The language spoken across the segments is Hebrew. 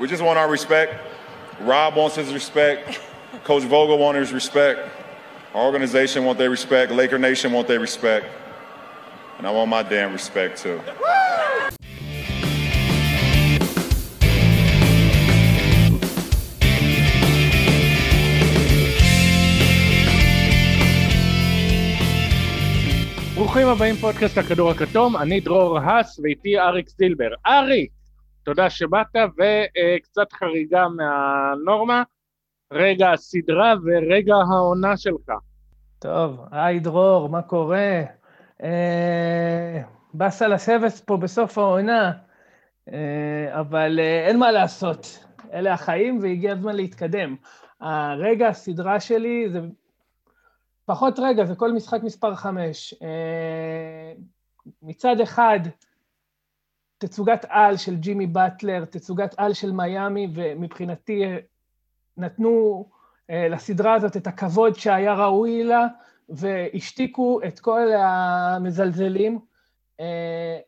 We just want our respect. Rob wants his respect. Coach Vogel wants his respect. Our organization want their respect. Laker Nation want their respect. And I want my damn respect too. ברוכים הבאים פודקאסט הכדור הכתום, אני דרור האס ואיתי אריק זילבר. אריק, תודה שבאת, וקצת חריגה מהנורמה, רגע הסדרה ורגע העונה שלך. טוב, היי דרור, מה קורה? אה, באסה לשבת פה בסוף העונה, אה, אבל אה, אין מה לעשות, אלה החיים והגיע הזמן להתקדם. הרגע הסדרה שלי זה פחות רגע, זה כל משחק מספר חמש. מצד אחד, תצוגת על של ג'ימי באטלר, תצוגת על של מיאמי, ומבחינתי אה, נתנו אה, לסדרה הזאת את הכבוד שהיה ראוי לה, והשתיקו את כל המזלזלים.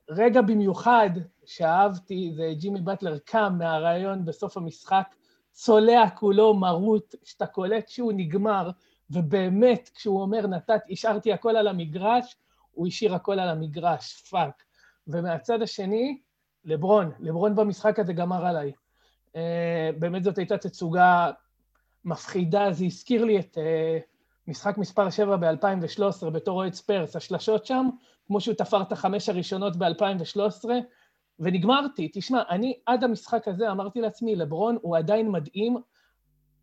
רגע במיוחד שאהבתי זה ג'ימי באטלר קם מהרעיון בסוף המשחק, צולע כולו מרוט, שאתה קולט שהוא נגמר, ובאמת, כשהוא אומר, נתת, השארתי הכל על המגרש, הוא השאיר הכל על המגרש, fuck. ומהצד השני, לברון, לברון במשחק הזה גמר עליי. אה, באמת זאת הייתה תצוגה מפחידה, זה הזכיר לי את אה, משחק מספר 7 ב-2013 בתור אוהד ספרס, השלשות שם, כמו שהוא תפר את החמש הראשונות ב-2013, ונגמרתי. תשמע, אני עד המשחק הזה אמרתי לעצמי, לברון הוא עדיין מדהים,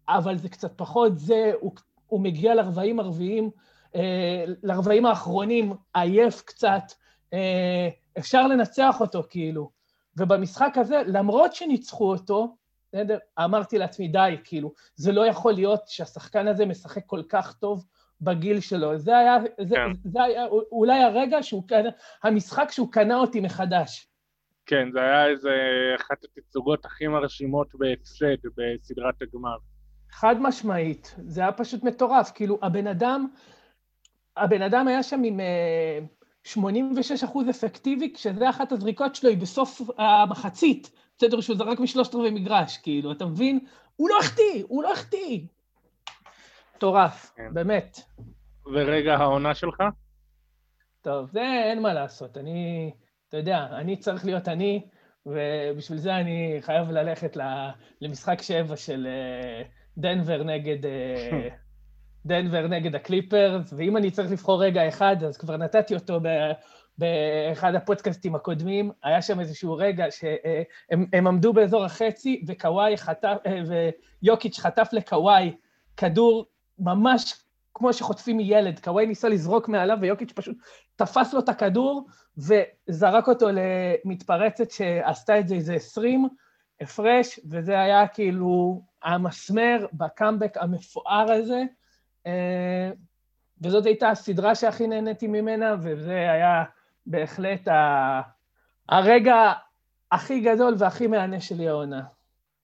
אבל זה קצת פחות זה, הוא הוא מגיע לרבעים הרביעים, אה, לרבעים האחרונים, עייף קצת, אה, אפשר לנצח אותו כאילו. ובמשחק הזה, למרות שניצחו אותו, בסדר? אמרתי לעצמי, די, כאילו, זה לא יכול להיות שהשחקן הזה משחק כל כך טוב בגיל שלו. זה היה, זה, כן. זה היה אולי הרגע שהוא קנה, המשחק שהוא קנה אותי מחדש. כן, זה היה איזה אחת התצוגות הכי מרשימות בהפסד בסדרת הגמר. חד משמעית, זה היה פשוט מטורף, כאילו הבן אדם, הבן אדם היה שם עם 86 אה, אחוז אפקטיבי, כשזה אחת הזריקות שלו, היא בסוף המחצית, בסדר, שהוא זרק משלושת רבעי מגרש, כאילו, אתה מבין? הוא לא החטיא, הוא לא החטיא. מטורף, כן. באמת. ורגע העונה שלך? טוב, זה אין מה לעשות, אני, אתה יודע, אני צריך להיות אני, ובשביל זה אני חייב ללכת למשחק שבע של... Uh, דנבר נגד... דנבר נגד הקליפרס, ואם אני צריך לבחור רגע אחד, אז כבר נתתי אותו ב, באחד הפודקאסטים הקודמים, היה שם איזשהו רגע שהם הם עמדו באזור החצי, וקוואי חטף, ויוקיץ' חטף לקוואי כדור ממש כמו שחוטפים מילד, קוואי ניסה לזרוק מעליו, ויוקיץ' פשוט תפס לו את הכדור וזרק אותו למתפרצת שעשתה את זה איזה 20 הפרש, וזה היה כאילו המסמר בקאמבק המפואר הזה, וזאת הייתה הסדרה שהכי נהניתי ממנה, וזה היה בהחלט הרגע הכי גדול והכי מהנה שלי העונה.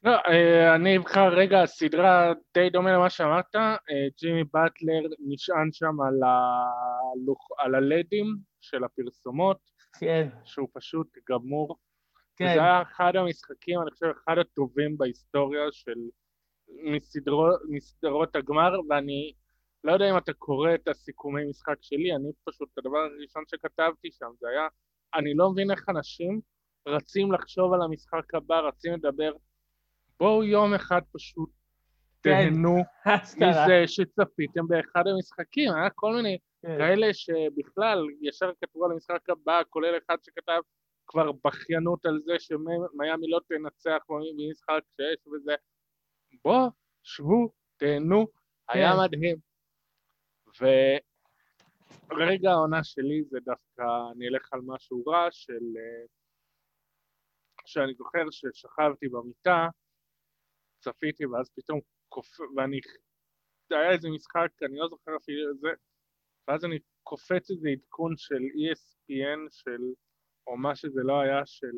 לא, אה, אני אבחר רגע, הסדרה די דומה למה שאמרת, אה, ג'ימי באטלר נשען שם על, הלוח, על הלדים של הפרסומות, כן. שהוא פשוט גמור. כן. זה היה אחד המשחקים, אני חושב, אחד הטובים בהיסטוריה של מסדרו, מסדרות הגמר, ואני לא יודע אם אתה קורא את הסיכומי משחק שלי, אני פשוט, הדבר הראשון שכתבתי שם זה היה, אני לא מבין איך אנשים רצים לחשוב על המשחק הבא, רצים לדבר, בואו יום אחד פשוט כן. תהנו מזה שצפיתם באחד המשחקים, היה כל מיני כן. כאלה שבכלל ישר כתבו על המשחק הבא, כולל אחד שכתב כבר בכיינות על זה שמיאמי לא תנצח במשחק 6 וזה, בוא, שבו, תהנו, היה כן. מדהים. ורגע העונה שלי זה דווקא, אני אלך על משהו רע של... אה, שאני זוכר ששכבתי במיטה, צפיתי ואז פתאום קופ... ואני... היה איזה משחק, אני לא זוכר אפילו את זה, ואז אני קופץ איזה עדכון של ESPN של, או מה שזה לא היה, של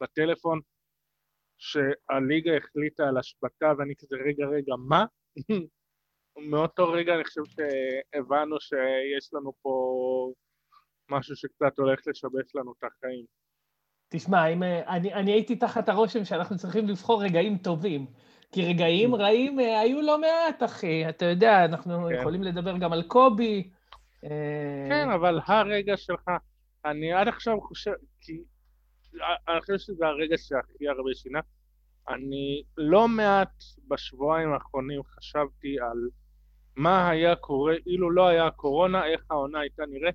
בטלפון, שהליגה החליטה על השבתה ואני כזה רגע רגע מה? מאותו רגע אני חושב שהבנו שיש לנו פה משהו שקצת הולך לשבש לנו את החיים. תשמע, אם, אני, אני הייתי תחת הרושם שאנחנו צריכים לבחור רגעים טובים. כי רגעים mm. רעים היו לא מעט, אחי. אתה יודע, אנחנו כן. יכולים לדבר גם על קובי. כן, אבל הרגע שלך, אני עד עכשיו חושב, כי אני חושב שזה הרגע שהכי הרבה שינה. אני לא מעט בשבועיים האחרונים חשבתי על מה היה קורה אילו לא היה קורונה, איך העונה הייתה נראית.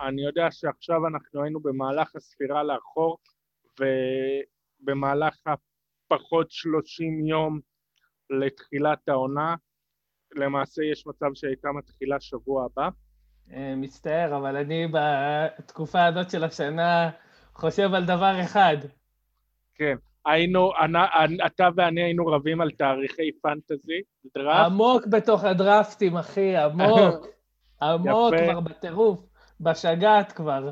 אני יודע שעכשיו אנחנו היינו במהלך הספירה לאחור, ובמהלך הפחות שלושים יום לתחילת העונה, למעשה יש מצב שהייתה מתחילה שבוע הבא. אה, מצטער, אבל אני בתקופה הזאת של השנה חושב על דבר אחד. כן, היינו, אתה ואני היינו רבים על תאריכי פנטזי, דראפט. עמוק בתוך הדראפטים, אחי, עמוק. עמוק כבר בטירוף, בשגעת כבר.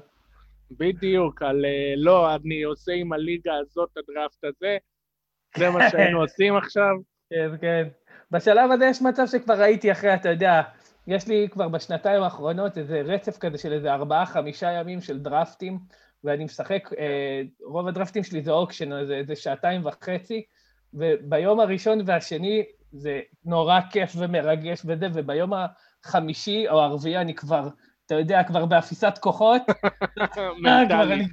בדיוק, על אה, לא, אני עושה עם הליגה הזאת הדראפט הזה, זה מה שהיינו עושים עכשיו. כן, כן. בשלב הזה יש מצב שכבר ראיתי אחרי, אתה יודע, יש לי כבר בשנתיים האחרונות איזה רצף כזה של איזה ארבעה, חמישה ימים של דרפטים, ואני משחק, אה, רוב הדרפטים שלי זה אוקשן, זה, זה שעתיים וחצי, וביום הראשון והשני זה נורא כיף ומרגש וזה, וביום החמישי או הרביעי אני כבר, אתה יודע, כבר באפיסת כוחות. כבר, אני,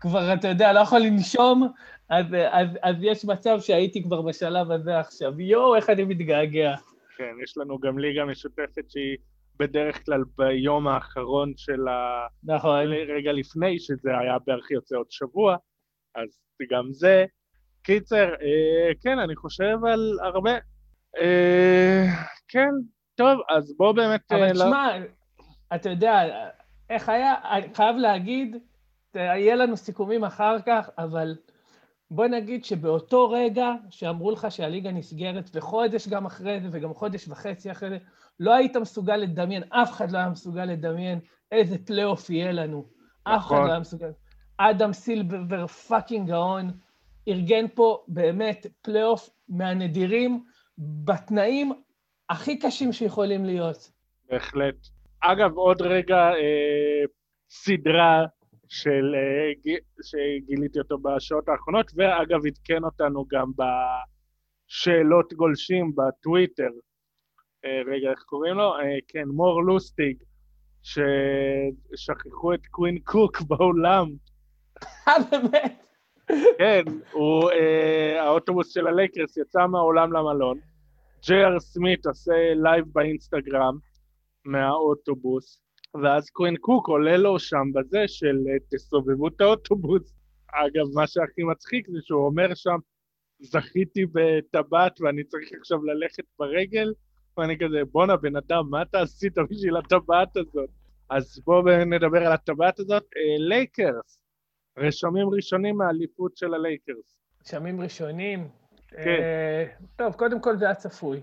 כבר, אתה יודע, לא יכול לנשום, אז, אז, אז יש מצב שהייתי כבר בשלב הזה עכשיו. יואו, איך אני מתגעגע. כן, יש לנו גם ליגה משותפת שהיא בדרך כלל ביום האחרון של ה... נכון. רגע לפני, שזה היה בערך יוצא עוד שבוע, אז גם זה. קיצר, אה, כן, אני חושב על הרבה. אה, כן, טוב, אז בוא באמת... אבל תשמע, לא... אתה יודע, איך היה, אני חייב להגיד, יהיה לנו סיכומים אחר כך, אבל בוא נגיד שבאותו רגע שאמרו לך שהליגה נסגרת, וחודש גם אחרי זה, וגם חודש וחצי אחרי זה, לא היית מסוגל לדמיין, אף אחד לא היה מסוגל לדמיין איזה פלייאוף יהיה לנו. נכון. אף אחד לא היה מסוגל. אדם סילבר fucking גאון, ארגן פה באמת פלייאוף מהנדירים, בתנאים הכי קשים שיכולים להיות. בהחלט. אגב, עוד רגע, אה, סדרה של, אה, שגיליתי אותו בשעות האחרונות, ואגב עדכן אותנו גם בשאלות גולשים בטוויטר. אה, רגע, איך קוראים לו? אה, כן, מור לוסטיג, ששכחו את קווין קוק באולם. אה, באמת? כן, הוא, האוטובוס של הלייקרס יצא מהאולם למלון, ג'י.אר סמית עושה live באינסטגרם מהאוטובוס, ואז קווין קוק עולה לו שם בזה של אה, תסובבו את האוטובוס. אגב, מה שהכי מצחיק זה שהוא אומר שם, זכיתי בטבעת ואני צריך עכשיו ללכת ברגל, ואני כזה, בואנה בן אדם, מה אתה עשית בשביל הטבעת הזאת? אז בואו נדבר על הטבעת הזאת. לייקרס, אה, רשמים ראשונים מהאליפות של הלייקרס. רשמים ראשונים? כן. אה, טוב, קודם כל זה היה צפוי,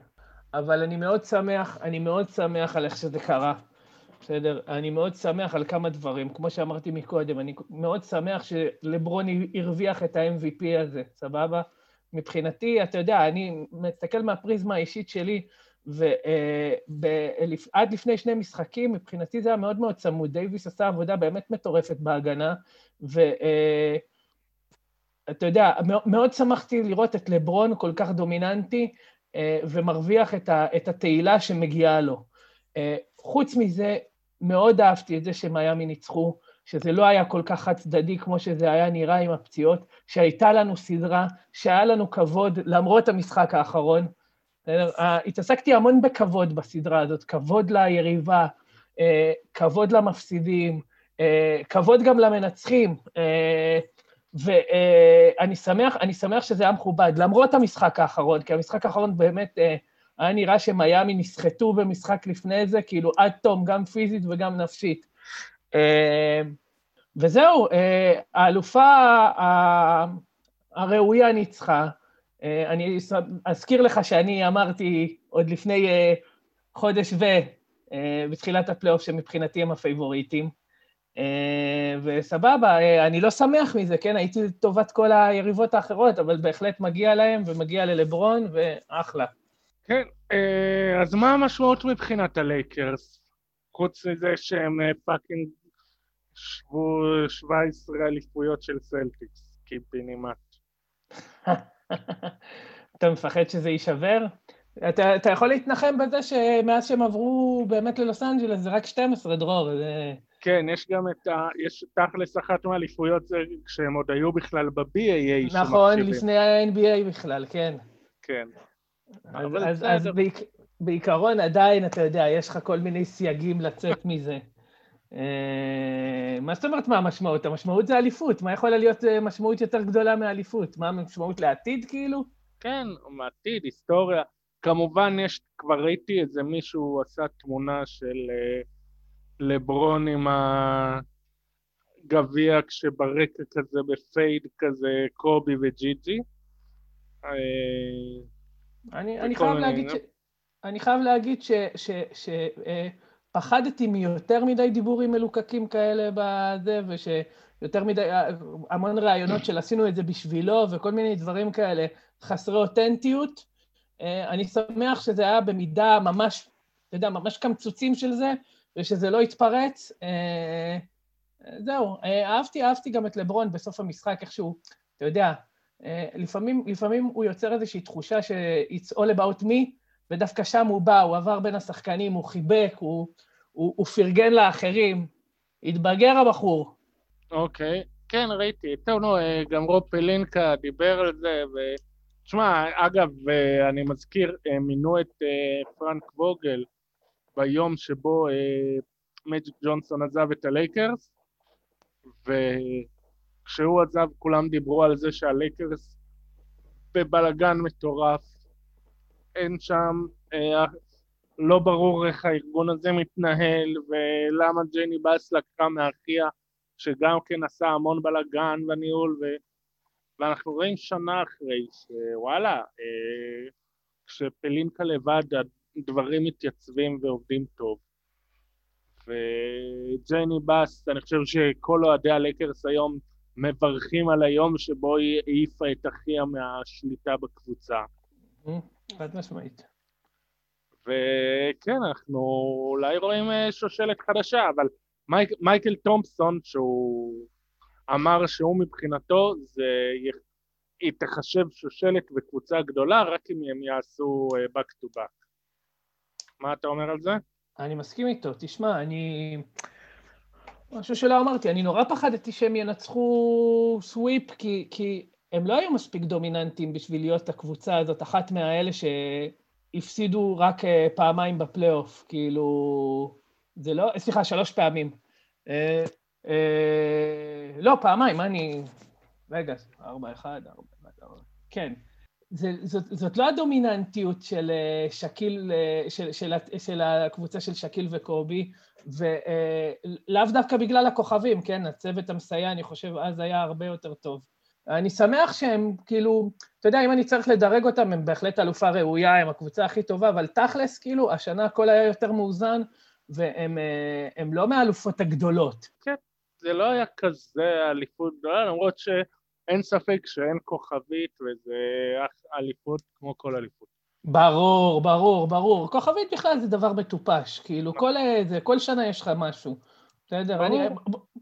אבל אני מאוד שמח, אני מאוד שמח על איך שזה קרה. בסדר? אני מאוד שמח על כמה דברים. כמו שאמרתי מקודם, אני מאוד שמח שלברון הרוויח את ה-MVP הזה, סבבה? מבחינתי, אתה יודע, אני מסתכל מהפריזמה האישית שלי, ועד לפני שני משחקים, מבחינתי זה היה מאוד מאוד צמוד. דייוויס עשה עבודה באמת מטורפת בהגנה, ואתה יודע, מאוד שמחתי לראות את לברון כל כך דומיננטי, ומרוויח את התהילה שמגיעה לו. חוץ מזה, מאוד אהבתי את זה שמיאמי ניצחו, שזה לא היה כל כך חד צדדי כמו שזה היה נראה עם הפציעות, שהייתה לנו סדרה, שהיה לנו כבוד למרות המשחק האחרון. אה, התעסקתי המון בכבוד בסדרה הזאת, כבוד ליריבה, אה, כבוד למפסידים, אה, כבוד גם למנצחים, ואני שמח, שמח שזה היה מכובד, למרות המשחק האחרון, כי המשחק האחרון באמת היה נראה שמיאמי נסחטו במשחק לפני זה, כאילו עד תום, גם פיזית וגם נפשית. וזהו, האלופה הראויה ניצחה. אה, אני אזכיר לך שאני אמרתי עוד לפני חודש ו... בתחילת הפלייאוף שמבחינתי הם הפייבוריטים. וסבבה, אני לא שמח מזה, כן? הייתי לטובת כל היריבות האחרות, אבל בהחלט מגיע להם ומגיע ללברון, ואחלה. כן, אה, אז מה המשמעות מבחינת הלייקרס? חוץ מזה שהם fucking 17 אליפויות של סלטיקס, קיבינימט. אתה מפחד שזה יישבר? אתה, אתה יכול להתנחם בזה שמאז שהם עברו באמת ללוס אנג'לס זה רק 12, דרור. זה... כן, יש גם את ה... יש תכלס אחת מהאליפויות כשהם עוד היו בכלל ב-BAA. נכון, לפני ה-NBA בכלל, כן. כן. אז, אז, אז בעיק, בעיקרון עדיין, אתה יודע, יש לך כל מיני סייגים לצאת מזה. אה, מה זאת אומרת מה המשמעות? המשמעות זה אליפות, מה יכולה להיות אה, משמעות יותר גדולה מאליפות? מה המשמעות לעתיד כאילו? כן, מעתיד, היסטוריה. כמובן יש, כבר ראיתי איזה מישהו עשה תמונה של אה, לברון עם הגביע כשברקע כזה בפייד כזה קובי וג'י-ג'י. אני, אני חייב להגיד ש... אני חייב להגיד ש... ש, ש פחדתי מיותר מדי דיבורים מלוקקים כאלה בזה, ושיותר מדי, המון רעיונות של עשינו את זה בשבילו, וכל מיני דברים כאלה חסרי אותנטיות. אה, אני שמח שזה היה במידה ממש, אתה יודע, ממש קמצוצים של זה, ושזה לא יתפרץ. אה, זהו, אה, אהבתי, אהבתי גם את לברון בסוף המשחק, איכשהו, אתה יודע, לפעמים, לפעמים הוא יוצר איזושהי תחושה ש-it's all about me, ודווקא שם הוא בא, הוא עבר בין השחקנים, הוא חיבק, הוא, הוא, הוא פרגן לאחרים. התבגר הבחור. אוקיי, כן, ראיתי. טוב, נו, גם רוב פלינקה דיבר על זה, ו... תשמע, אגב, אני מזכיר, מינו את פרנק ווגל ביום שבו מג'יק ג'ונסון עזב את הלייקרס, וכשהוא עזב כולם דיברו על זה שהלייקרס בבלגן מטורף, אין שם, אה, לא ברור איך הארגון הזה מתנהל ולמה ג'ייני באס לקחה מאחיה שגם כן עשה המון בלאגן בניהול ו... ואנחנו רואים שנה אחרי שוואלה, אה, כשפלינקה לבד הדברים מתייצבים ועובדים טוב. וג'ייני באס, אני חושב שכל אוהדי הלקרס היום מברכים על היום שבו היא העיפה את אחיה מהשליטה בקבוצה. חד משמעית. וכן, אנחנו אולי רואים אה, שושלת חדשה, אבל מייק, מייקל תומפסון, שהוא אמר שהוא מבחינתו, זה היא תחשב שושלת וקבוצה גדולה רק אם הם יעשו אה, back to back. מה אתה אומר על זה? אני מסכים איתו. תשמע, אני... משהו שלא אמרתי, אני נורא פחדתי שהם ינצחו סוויפ, כי, כי הם לא היו מספיק דומיננטיים בשביל להיות הקבוצה הזאת, אחת מהאלה שהפסידו רק אה, פעמיים בפלייאוף, כאילו... זה לא... סליחה, שלוש פעמים. אה, אה, לא, פעמיים, אני... רגע, ארבע, אחד, ארבע, ארבע. כן. זאת, לא הדומיננטיות של שקיל, של הקבוצה של שקיל וקובי, ולאו דווקא בגלל הכוכבים, כן? הצוות המסייע, אני חושב, אז היה הרבה יותר טוב. אני שמח שהם, כאילו, אתה יודע, אם אני צריך לדרג אותם, הם בהחלט אלופה ראויה, הם הקבוצה הכי טובה, אבל תכלס, כאילו, השנה הכל היה יותר מאוזן, והם אה, לא מהאלופות הגדולות. כן, זה לא היה כזה אליפות גדולה, למרות שאין ספק שאין כוכבית, וזה אליפות כמו כל אליפות. ברור, ברור, ברור. כוכבית בכלל זה דבר מטופש, כאילו, כל, אה, זה, כל שנה יש לך משהו. בסדר? אני,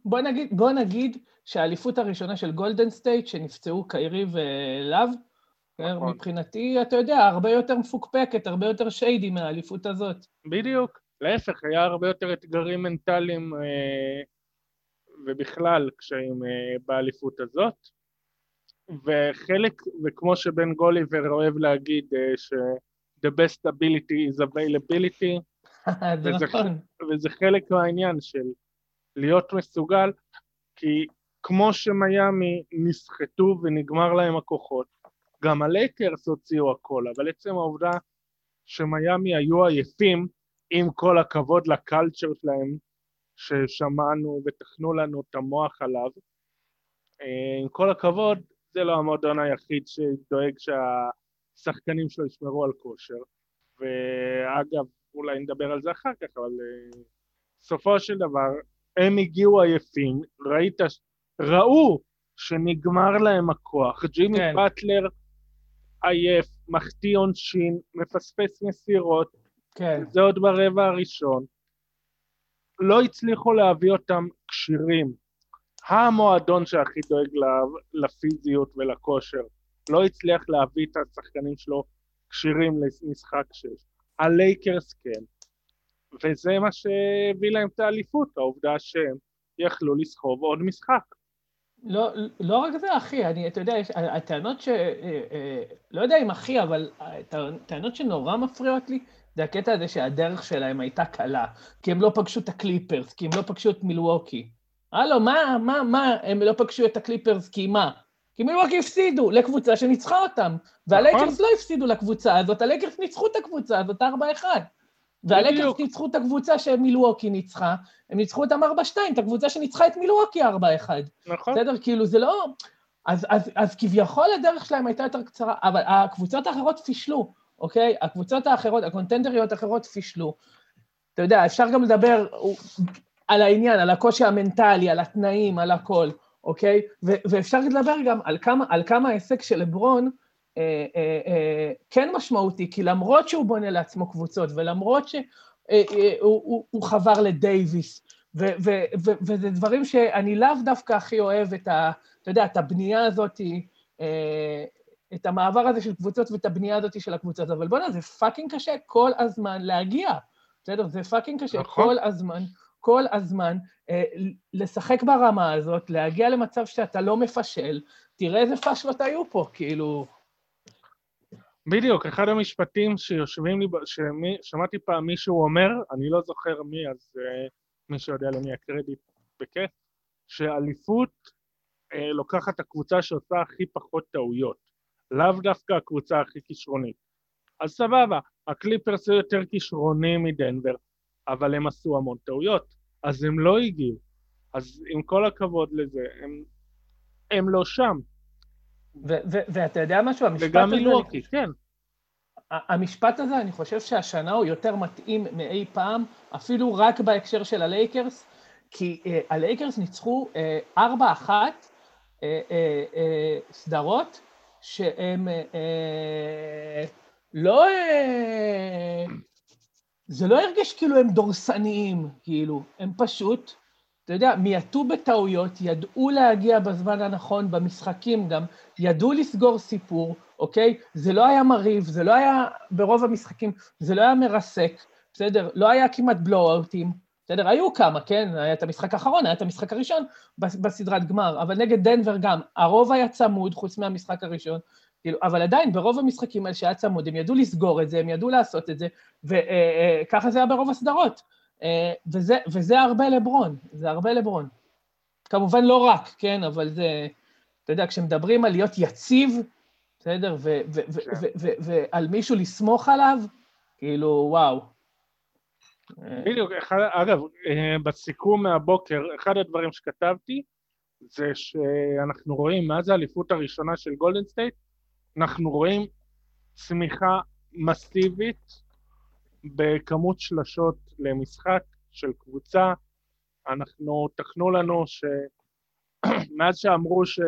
בוא נגיד, בוא נגיד שהאליפות הראשונה של גולדן סטייט, שנפצעו קיירי ולאב, נכון. מבחינתי, אתה יודע, הרבה יותר מפוקפקת, הרבה יותר shady מהאליפות הזאת. בדיוק, להפך, היה הרבה יותר אתגרים מנטליים אה, ובכלל קשיים אה, באליפות הזאת. וחלק, וכמו שבן גוליבר אוהב להגיד, אה, ש- the best ability is availability, זה וזה, נכון. וזה חלק מהעניין של להיות מסוגל, כי כמו שמיאמי נסחטו ונגמר להם הכוחות, גם הלייקרס הוציאו הכל, אבל עצם העובדה שמיאמי היו עייפים, עם כל הכבוד לקלצ'ר שלהם, ששמענו וטחנו לנו את המוח עליו, אה, עם כל הכבוד, זה לא המועדון היחיד שדואג שהשחקנים שלו ישמרו על כושר. ואגב, אולי נדבר על זה אחר כך, אבל uh, סופו של דבר, הם הגיעו עייפים, ראית, ראו שנגמר להם הכוח, ג'ימי כן. באטלר עייף, מחטיא עונשין, מפספס מסירות, כן. זה עוד ברבע הראשון, לא הצליחו להביא אותם כשירים. המועדון שהכי דואג לפיזיות ולכושר, לא הצליח להביא את השחקנים שלו כשירים למשחק שש. הלייקרס כן, וזה מה שהביא להם את האליפות, העובדה שהם יכלו לסחוב עוד משחק. לא, לא רק זה, אחי, אני, אתה יודע, יש, הטענות ש... אה, אה, לא יודע אם אחי, אבל הטענות שנורא מפריעות לי, זה הקטע הזה שהדרך שלהם הייתה קלה, כי הם לא פגשו את הקליפרס, כי הם לא פגשו את מילווקי. הלו, מה, מה, מה, הם לא פגשו את הקליפרס, כי מה? כי מילווקי הפסידו לקבוצה שניצחה אותם, והלייקרס נכון. לא הפסידו לקבוצה הזאת, הלייקרס ניצחו את הקבוצה הזאת 4-1. והלייקרס ניצחו את הקבוצה שמילווקי ניצחה, הם ניצחו אותם 4-2, את הקבוצה שניצחה את מילווקי 4-1. נכון. בסדר? כאילו, זה לא... אז, אז, אז כביכול הדרך שלהם הייתה יותר קצרה, אבל הקבוצות האחרות פישלו, אוקיי? הקבוצות האחרות, הקונטנדריות האחרות פישלו. אתה יודע, אפשר גם לדבר על העניין, על הקושי המנטלי, על התנאים, על הכל, אוקיי? ו- ואפשר לדבר גם על כמה, על כמה ההישג של לברון, כן משמעותי, כי למרות שהוא בונה לעצמו קבוצות, ולמרות שהוא אה, אה, הוא, הוא חבר לדייוויס, וזה דברים שאני לאו דווקא הכי אוהב את ה... אתה יודע, את הבנייה הזאת, אה, את המעבר הזה של קבוצות ואת הבנייה הזאת של הקבוצות, אבל בוא'נה, זה fucking קשה כל הזמן להגיע, בסדר? זה fucking קשה נכון. כל הזמן, כל הזמן, אה, לשחק ברמה הזאת, להגיע למצב שאתה לא מפשל, תראה איזה פשלות היו פה, כאילו... בדיוק, אחד המשפטים שיושבים לי, ששמעתי פעם מישהו אומר, אני לא זוכר מי, אז אה, מי שיודע למי הקרדיט בכיף, שאליפות uh, לוקחת את הקבוצה שעושה הכי פחות טעויות, לאו דווקא הקבוצה הכי כישרונית. אז סבבה, הקליפרס היו יותר כישרונים מדנבר, אבל הם עשו המון טעויות, אז הם לא הגיעו. אז עם כל הכבוד לזה, הם, הם לא שם. ואתה יודע משהו, המשפט וגם מילווקי, כן. המשפט הזה, אני חושב שהשנה הוא יותר מתאים מאי פעם, אפילו רק בהקשר של הלייקרס, כי uh, הלייקרס ניצחו אה, ארבע uh, אחת uh, uh, uh, סדרות שהם uh, uh, לא... Uh, זה לא הרגיש כאילו הם דורסניים, כאילו, הם פשוט אתה יודע, מיעטו בטעויות, ידעו להגיע בזמן הנכון, במשחקים גם, ידעו לסגור סיפור, אוקיי? זה לא היה מריב, זה לא היה, ברוב המשחקים, זה לא היה מרסק, בסדר? לא היה כמעט בלואו-אוטים, בסדר? היו כמה, כן? היה את המשחק האחרון, היה את המשחק הראשון בסדרת גמר, אבל נגד דנבר גם, הרוב היה צמוד, חוץ מהמשחק הראשון, כאילו, אבל עדיין, ברוב המשחקים האלה שהיה צמוד, הם ידעו לסגור את זה, הם ידעו לעשות את זה, וככה אה, אה, זה היה ברוב הסדרות. אה, וזה, וזה הרבה לברון, זה הרבה לברון. כמובן לא רק, כן, אבל זה, אתה יודע, כשמדברים על להיות יציב, בסדר, כן. ועל מישהו לסמוך עליו, כאילו, וואו. בדיוק, אחד, אגב, אה, בסיכום מהבוקר, אחד הדברים שכתבתי, זה שאנחנו רואים, מאז האליפות הראשונה של גולדן סטייט, אנחנו רואים צמיחה מסיבית בכמות שלשות למשחק של קבוצה. אנחנו, טחנו לנו שמאז שאמרו ש...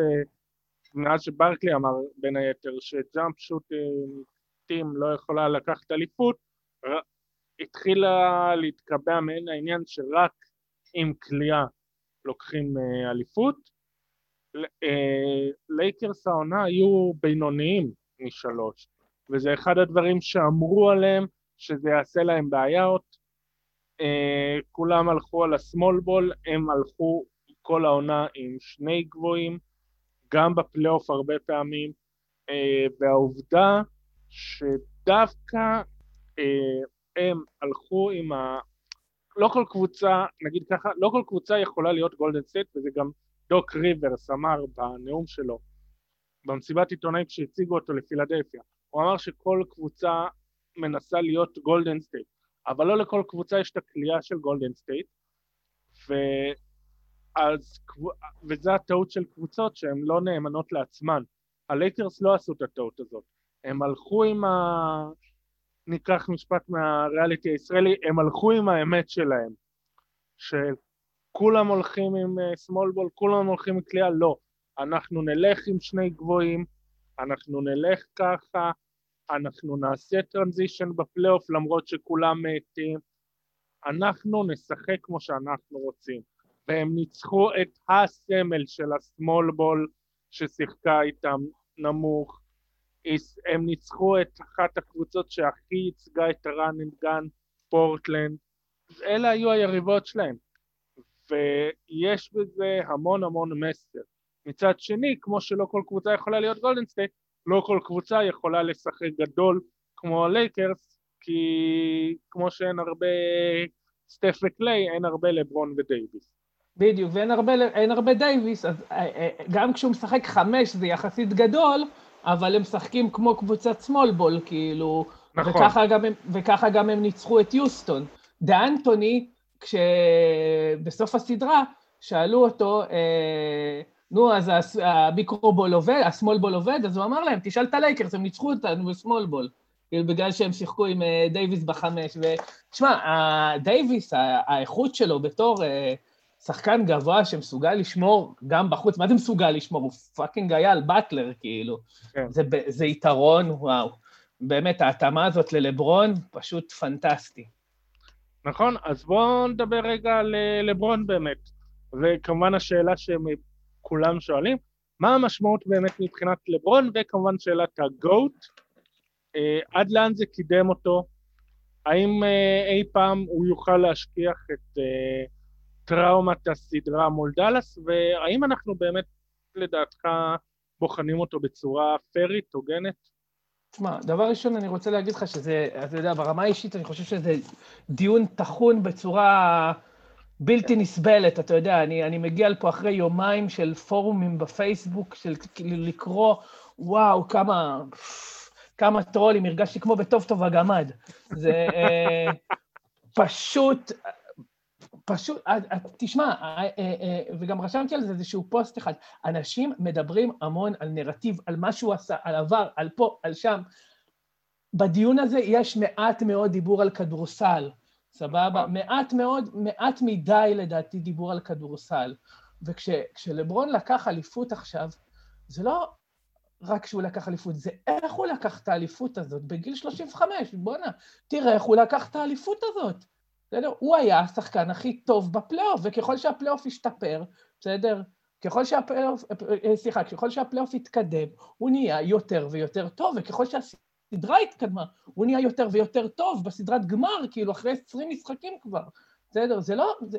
מאז שברקלי אמר בין היתר ש jump shot team לא יכולה לקחת אליפות, התחילה להתקבע מעין העניין שרק עם קליעה לוקחים אה, אליפות. אה, לייקרס העונה היו בינוניים משלוש, וזה אחד הדברים שאמרו עליהם שזה יעשה להם בעיות. אה, כולם הלכו על ה small ball, הם הלכו כל העונה עם שני גבוהים, גם בפלייאוף הרבה פעמים, uh, והעובדה שדווקא uh, הם הלכו עם ה... לא כל קבוצה, נגיד ככה, לא כל קבוצה יכולה להיות גולדן סטייט, וזה גם דוק ריברס אמר בנאום שלו, במסיבת עיתונאים כשהציגו אותו לפילדלפיה. הוא אמר שכל קבוצה מנסה להיות גולדן סטייט, אבל לא לכל קבוצה יש את הקליי של גולדן סטייט, ואז, וזה הטעות של קבוצות שהן לא נאמנות לעצמן. הלייקרס לא עשו את הטעות הזאת, הם הלכו עם ה... ניקח משפט מהריאליטי הישראלי, הם הלכו עם האמת שלהם, שכולם הולכים עם small uh, ball, כולם הולכים עם קלעים, לא. אנחנו נלך עם שני גבוהים, אנחנו נלך ככה, אנחנו נעשה טרנזישן בפלייאוף למרות שכולם מתים, אנחנו נשחק כמו שאנחנו רוצים. והם ניצחו את הסמל של השמאל בול ששיחקה איתם נמוך. הם ניצחו את אחת הקבוצות שהכי ייצגה את הרן פורטלנד. אלה היו היריבות שלהם. ויש בזה המון המון מסר. מצד שני, כמו שלא כל קבוצה יכולה להיות גולדן סטייט, לא כל קבוצה יכולה לשחק גדול כמו הלייקרס, כי כמו שאין הרבה סטף וקליי, אין הרבה לברון ודייוויס. בדיוק, ואין הרבה, הרבה דייוויס, אז אה, אה, גם כשהוא משחק חמש זה יחסית גדול, אבל הם משחקים כמו קבוצת small ball, כאילו, נכון. וככה גם, הם, וככה גם הם ניצחו את יוסטון. ד'אנטוני, כשבסוף הסדרה שאלו אותו, אה, נו, אז ה micro ball עובד, ה small ball עובד, אז הוא אמר להם, תשאל את הלייקרס, הם ניצחו אותנו ב small ball. כאילו, בגלל שהם שיחקו עם אה, דייוויס בחמש, ותשמע, דייוויס, האיכות שלו בתור אה, שחקן גבוה שמסוגל לשמור גם בחוץ, מה זה מסוגל לשמור? הוא fucking אייל באטלר, כאילו. כן. זה, זה יתרון, וואו. באמת, ההתאמה הזאת ללברון, פשוט פנטסטי. נכון, אז בואו נדבר רגע על לברון באמת. וכמובן השאלה שהם כולם שואלים, מה המשמעות באמת מבחינת לברון, וכמובן שאלת הגוט, אה, עד לאן זה קידם אותו, האם אה, אי פעם הוא יוכל להשכיח את אה, טראומת הסדרה מול דאלאס, והאם אנחנו באמת, לדעתך, בוחנים אותו בצורה פיירית, הוגנת? תשמע, דבר ראשון, אני רוצה להגיד לך שזה, אתה יודע, ברמה האישית, אני חושב שזה דיון טחון בצורה בלתי נסבלת, אתה יודע, אני, אני מגיע לפה אחרי יומיים של פורומים בפייסבוק, של כאילו לקרוא, וואו, כמה, כמה טרולים, הרגשתי כמו בטוב טוב הגמד. זה אה, פשוט, פשוט, אה, אה, תשמע, וגם רשמתי על זה איזשהו פוסט אחד, אנשים מדברים המון על נרטיב, על מה שהוא עשה, על עבר, על פה, על שם. בדיון הזה יש מעט מאוד דיבור על כדורסל. סבבה? נכון. מעט מאוד, מעט מדי לדעתי דיבור על כדורסל. וכשלברון לקח אליפות עכשיו, זה לא רק שהוא לקח אליפות, זה איך הוא לקח את האליפות הזאת בגיל 35, בואנה, תראה איך הוא לקח את האליפות הזאת. בסדר? הוא היה השחקן הכי טוב בפלייאוף, וככל שהפלייאוף השתפר, בסדר? ככל שהפלייאוף, אה, סליחה, ככל שהפלייאוף התקדם, הוא נהיה יותר ויותר טוב, וככל שה... הסדרה התקדמה, הוא נהיה יותר ויותר טוב בסדרת גמר, כאילו אחרי 20 משחקים כבר, בסדר? זה לא, זה,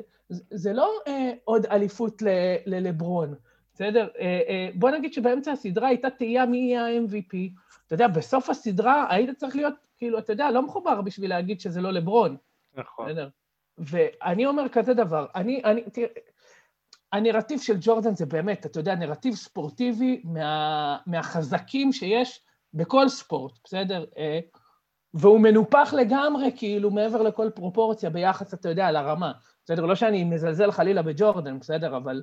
זה לא אה, עוד אליפות ללברון, בסדר? אה, אה, בוא נגיד שבאמצע הסדרה הייתה תהייה מי יהיה ה-MVP, אתה יודע, בסוף הסדרה היית צריך להיות, כאילו, אתה יודע, לא מחובר בשביל להגיד שזה לא לברון. נכון. בסדר? ואני אומר כזה דבר, אני, אני, תראה, הנרטיב של ג'ורדן זה באמת, אתה יודע, נרטיב ספורטיבי מה, מהחזקים שיש בכל ספורט, בסדר? אה, והוא מנופח לגמרי, כאילו, מעבר לכל פרופורציה ביחס, אתה יודע, לרמה. בסדר? לא שאני מזלזל חלילה בג'ורדן, בסדר? אבל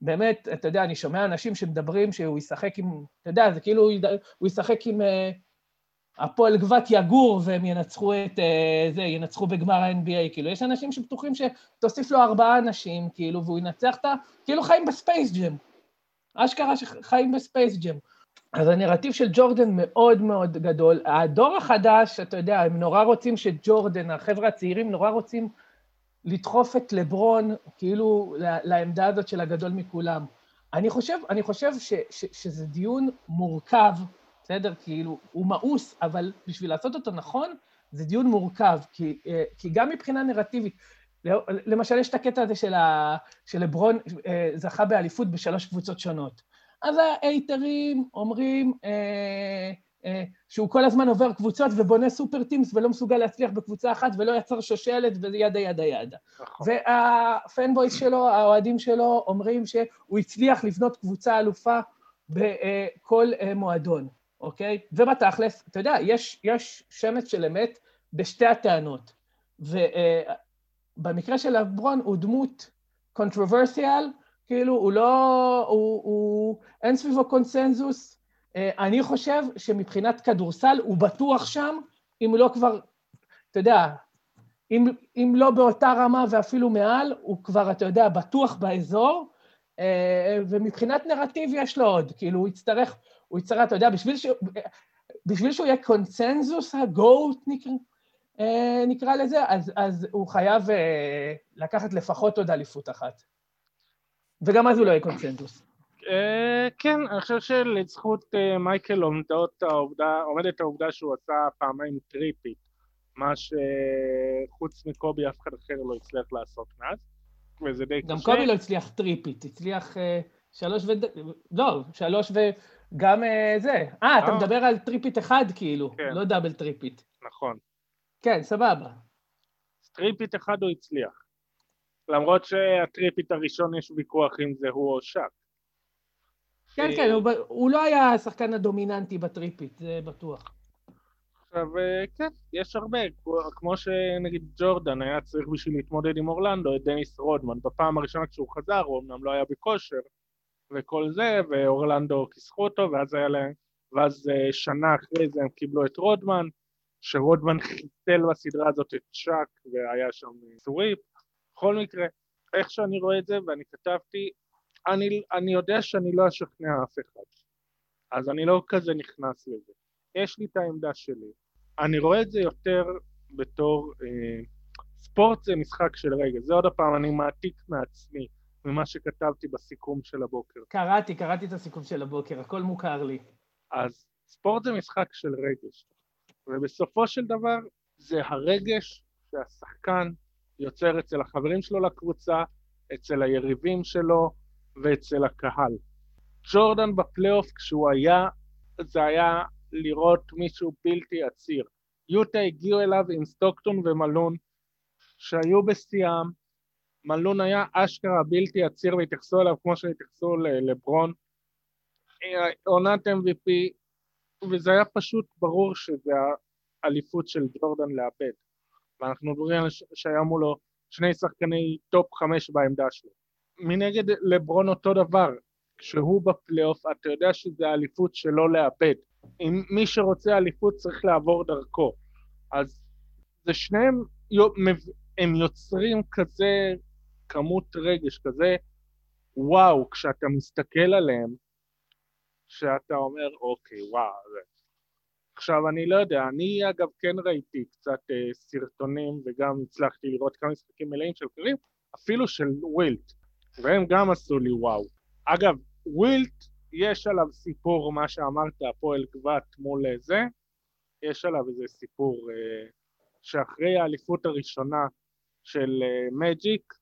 באמת, אתה יודע, אני שומע אנשים שמדברים שהוא ישחק עם, אתה יודע, זה כאילו הוא ישחק עם uh, הפועל גבת יגור והם ינצחו את uh, זה, ינצחו בגמר ה-NBA, כאילו, יש אנשים שבטוחים שתוסיף לו ארבעה אנשים, כאילו, והוא ינצח את ה... כאילו חיים בספייס ג'ם. אשכרה שחיים בספייס ג'ם. אז הנרטיב של ג'ורדן מאוד מאוד גדול. הדור החדש, אתה יודע, הם נורא רוצים שג'ורדן, החבר'ה הצעירים נורא רוצים לדחוף את לברון, כאילו, לעמדה הזאת של הגדול מכולם. אני חושב, אני חושב ש, ש, שזה דיון מורכב, בסדר? כאילו, הוא מאוס, אבל בשביל לעשות אותו נכון, זה דיון מורכב, כי, כי גם מבחינה נרטיבית, למשל, יש את הקטע הזה של, ה, של לברון אה, זכה באליפות בשלוש קבוצות שונות. אז האייטרים אומרים אה, אה, שהוא כל הזמן עובר קבוצות ובונה סופר טימס ולא מסוגל להצליח בקבוצה אחת ולא יצר שושלת וידה ידה ידה. נכון. והפנבויס שלו, האוהדים שלו, אומרים שהוא הצליח לבנות קבוצה אלופה בכל אה, מועדון, אוקיי? ובתכלס, אתה יודע, יש, יש שמץ של אמת בשתי הטענות. ובמקרה אה, של לברון הוא דמות controversial, כאילו, הוא לא... הוא, הוא, אין סביבו קונסנזוס. אה, אני חושב שמבחינת כדורסל הוא בטוח שם, אם לא כבר, אתה יודע, אם, אם לא באותה רמה ואפילו מעל, הוא כבר, אתה יודע, בטוח באזור, אה, ומבחינת נרטיב יש לו עוד, כאילו, הוא יצטרך, הוא יצטרך, אתה יודע, בשביל, ש, בשביל שהוא יהיה קונסנזוס, הגוט נקרא, אה, נקרא לזה, אז, אז הוא חייב לקחת לפחות עוד אליפות אחת. וגם אז הוא לא יהיה קונצנזוס. אה, כן, אני חושב שלזכות אה, מייקל עומדת העובדה, שהוא עשה פעמיים טריפית, מה שחוץ מקובי אף אחד אחר לא הצליח לעשות מאז, וזה די קשה. גם קובי לא הצליח טריפית, הצליח אה, שלוש ו... לא, שלוש וגם זה. אה, אתה מדבר על טריפית אחד כאילו, כן. לא דאבל טריפית. נכון. כן, סבבה. טריפית אחד הוא הצליח. למרות שהטריפית הראשון יש ויכוח אם זה הוא או שק. כן, כן, הוא, הוא לא היה השחקן הדומיננטי בטריפית, זה בטוח. עכשיו, אה, כן, יש הרבה, כמו שנגיד ג'ורדן היה צריך בשביל להתמודד עם אורלנדו את דניס רודמן. בפעם הראשונה כשהוא חזר, הוא אמנם לא היה בכושר וכל זה, ואורלנדו כיסחו אותו, ואז היה להם, ואז אה, שנה אחרי זה הם קיבלו את רודמן, שרודמן חיסל בסדרה הזאת את צ'אק והיה שם סוויפ. בכל מקרה, איך שאני רואה את זה, ואני כתבתי, אני, אני יודע שאני לא אשכנע אף אחד, אז אני לא כזה נכנס לזה. יש לי את העמדה שלי. אני רואה את זה יותר בתור אה, ספורט זה משחק של רגע. זה עוד פעם, אני מעתיק מעצמי, ממה שכתבתי בסיכום של הבוקר. קראתי, קראתי את הסיכום של הבוקר, הכל מוכר לי. אז ספורט זה משחק של רגש, ובסופו של דבר זה הרגש שהשחקן יוצר אצל החברים שלו לקבוצה, אצל היריבים שלו ואצל הקהל. ג'ורדן בפלייאוף כשהוא היה, זה היה לראות מישהו בלתי עציר. יוטה הגיעו אליו עם סטוקטון ומלון שהיו בשיאם, מלון היה אשכרה בלתי עציר והתייחסו אליו כמו שהתייחסו לברון. עונת MVP, וזה היה פשוט ברור שזה האליפות של ג'ורדן לאבד. ואנחנו מדברים על שהיה מולו שני שחקני top חמש בעמדה שלו. מנגד לברון אותו דבר, כשהוא בפלייאוף אתה יודע שזה האליפות שלא לאבד. אם מי שרוצה אליפות צריך לעבור דרכו. אז זה שניהם, הם יוצרים כזה כמות רגש, כזה וואו, כשאתה מסתכל עליהם, שאתה אומר, אוקיי, וואו, עכשיו, אני לא יודע, אני אגב כן ראיתי קצת אה, סרטונים וגם הצלחתי לראות כמה משחקים מלאים של קרים, אפילו של ווילט, והם גם עשו לי וואו. אגב, ווילט, יש עליו סיפור, מה שאמרת, הפועל גבת מול אה, זה, יש עליו איזה סיפור אה, שאחרי האליפות הראשונה של אה, מג'יק,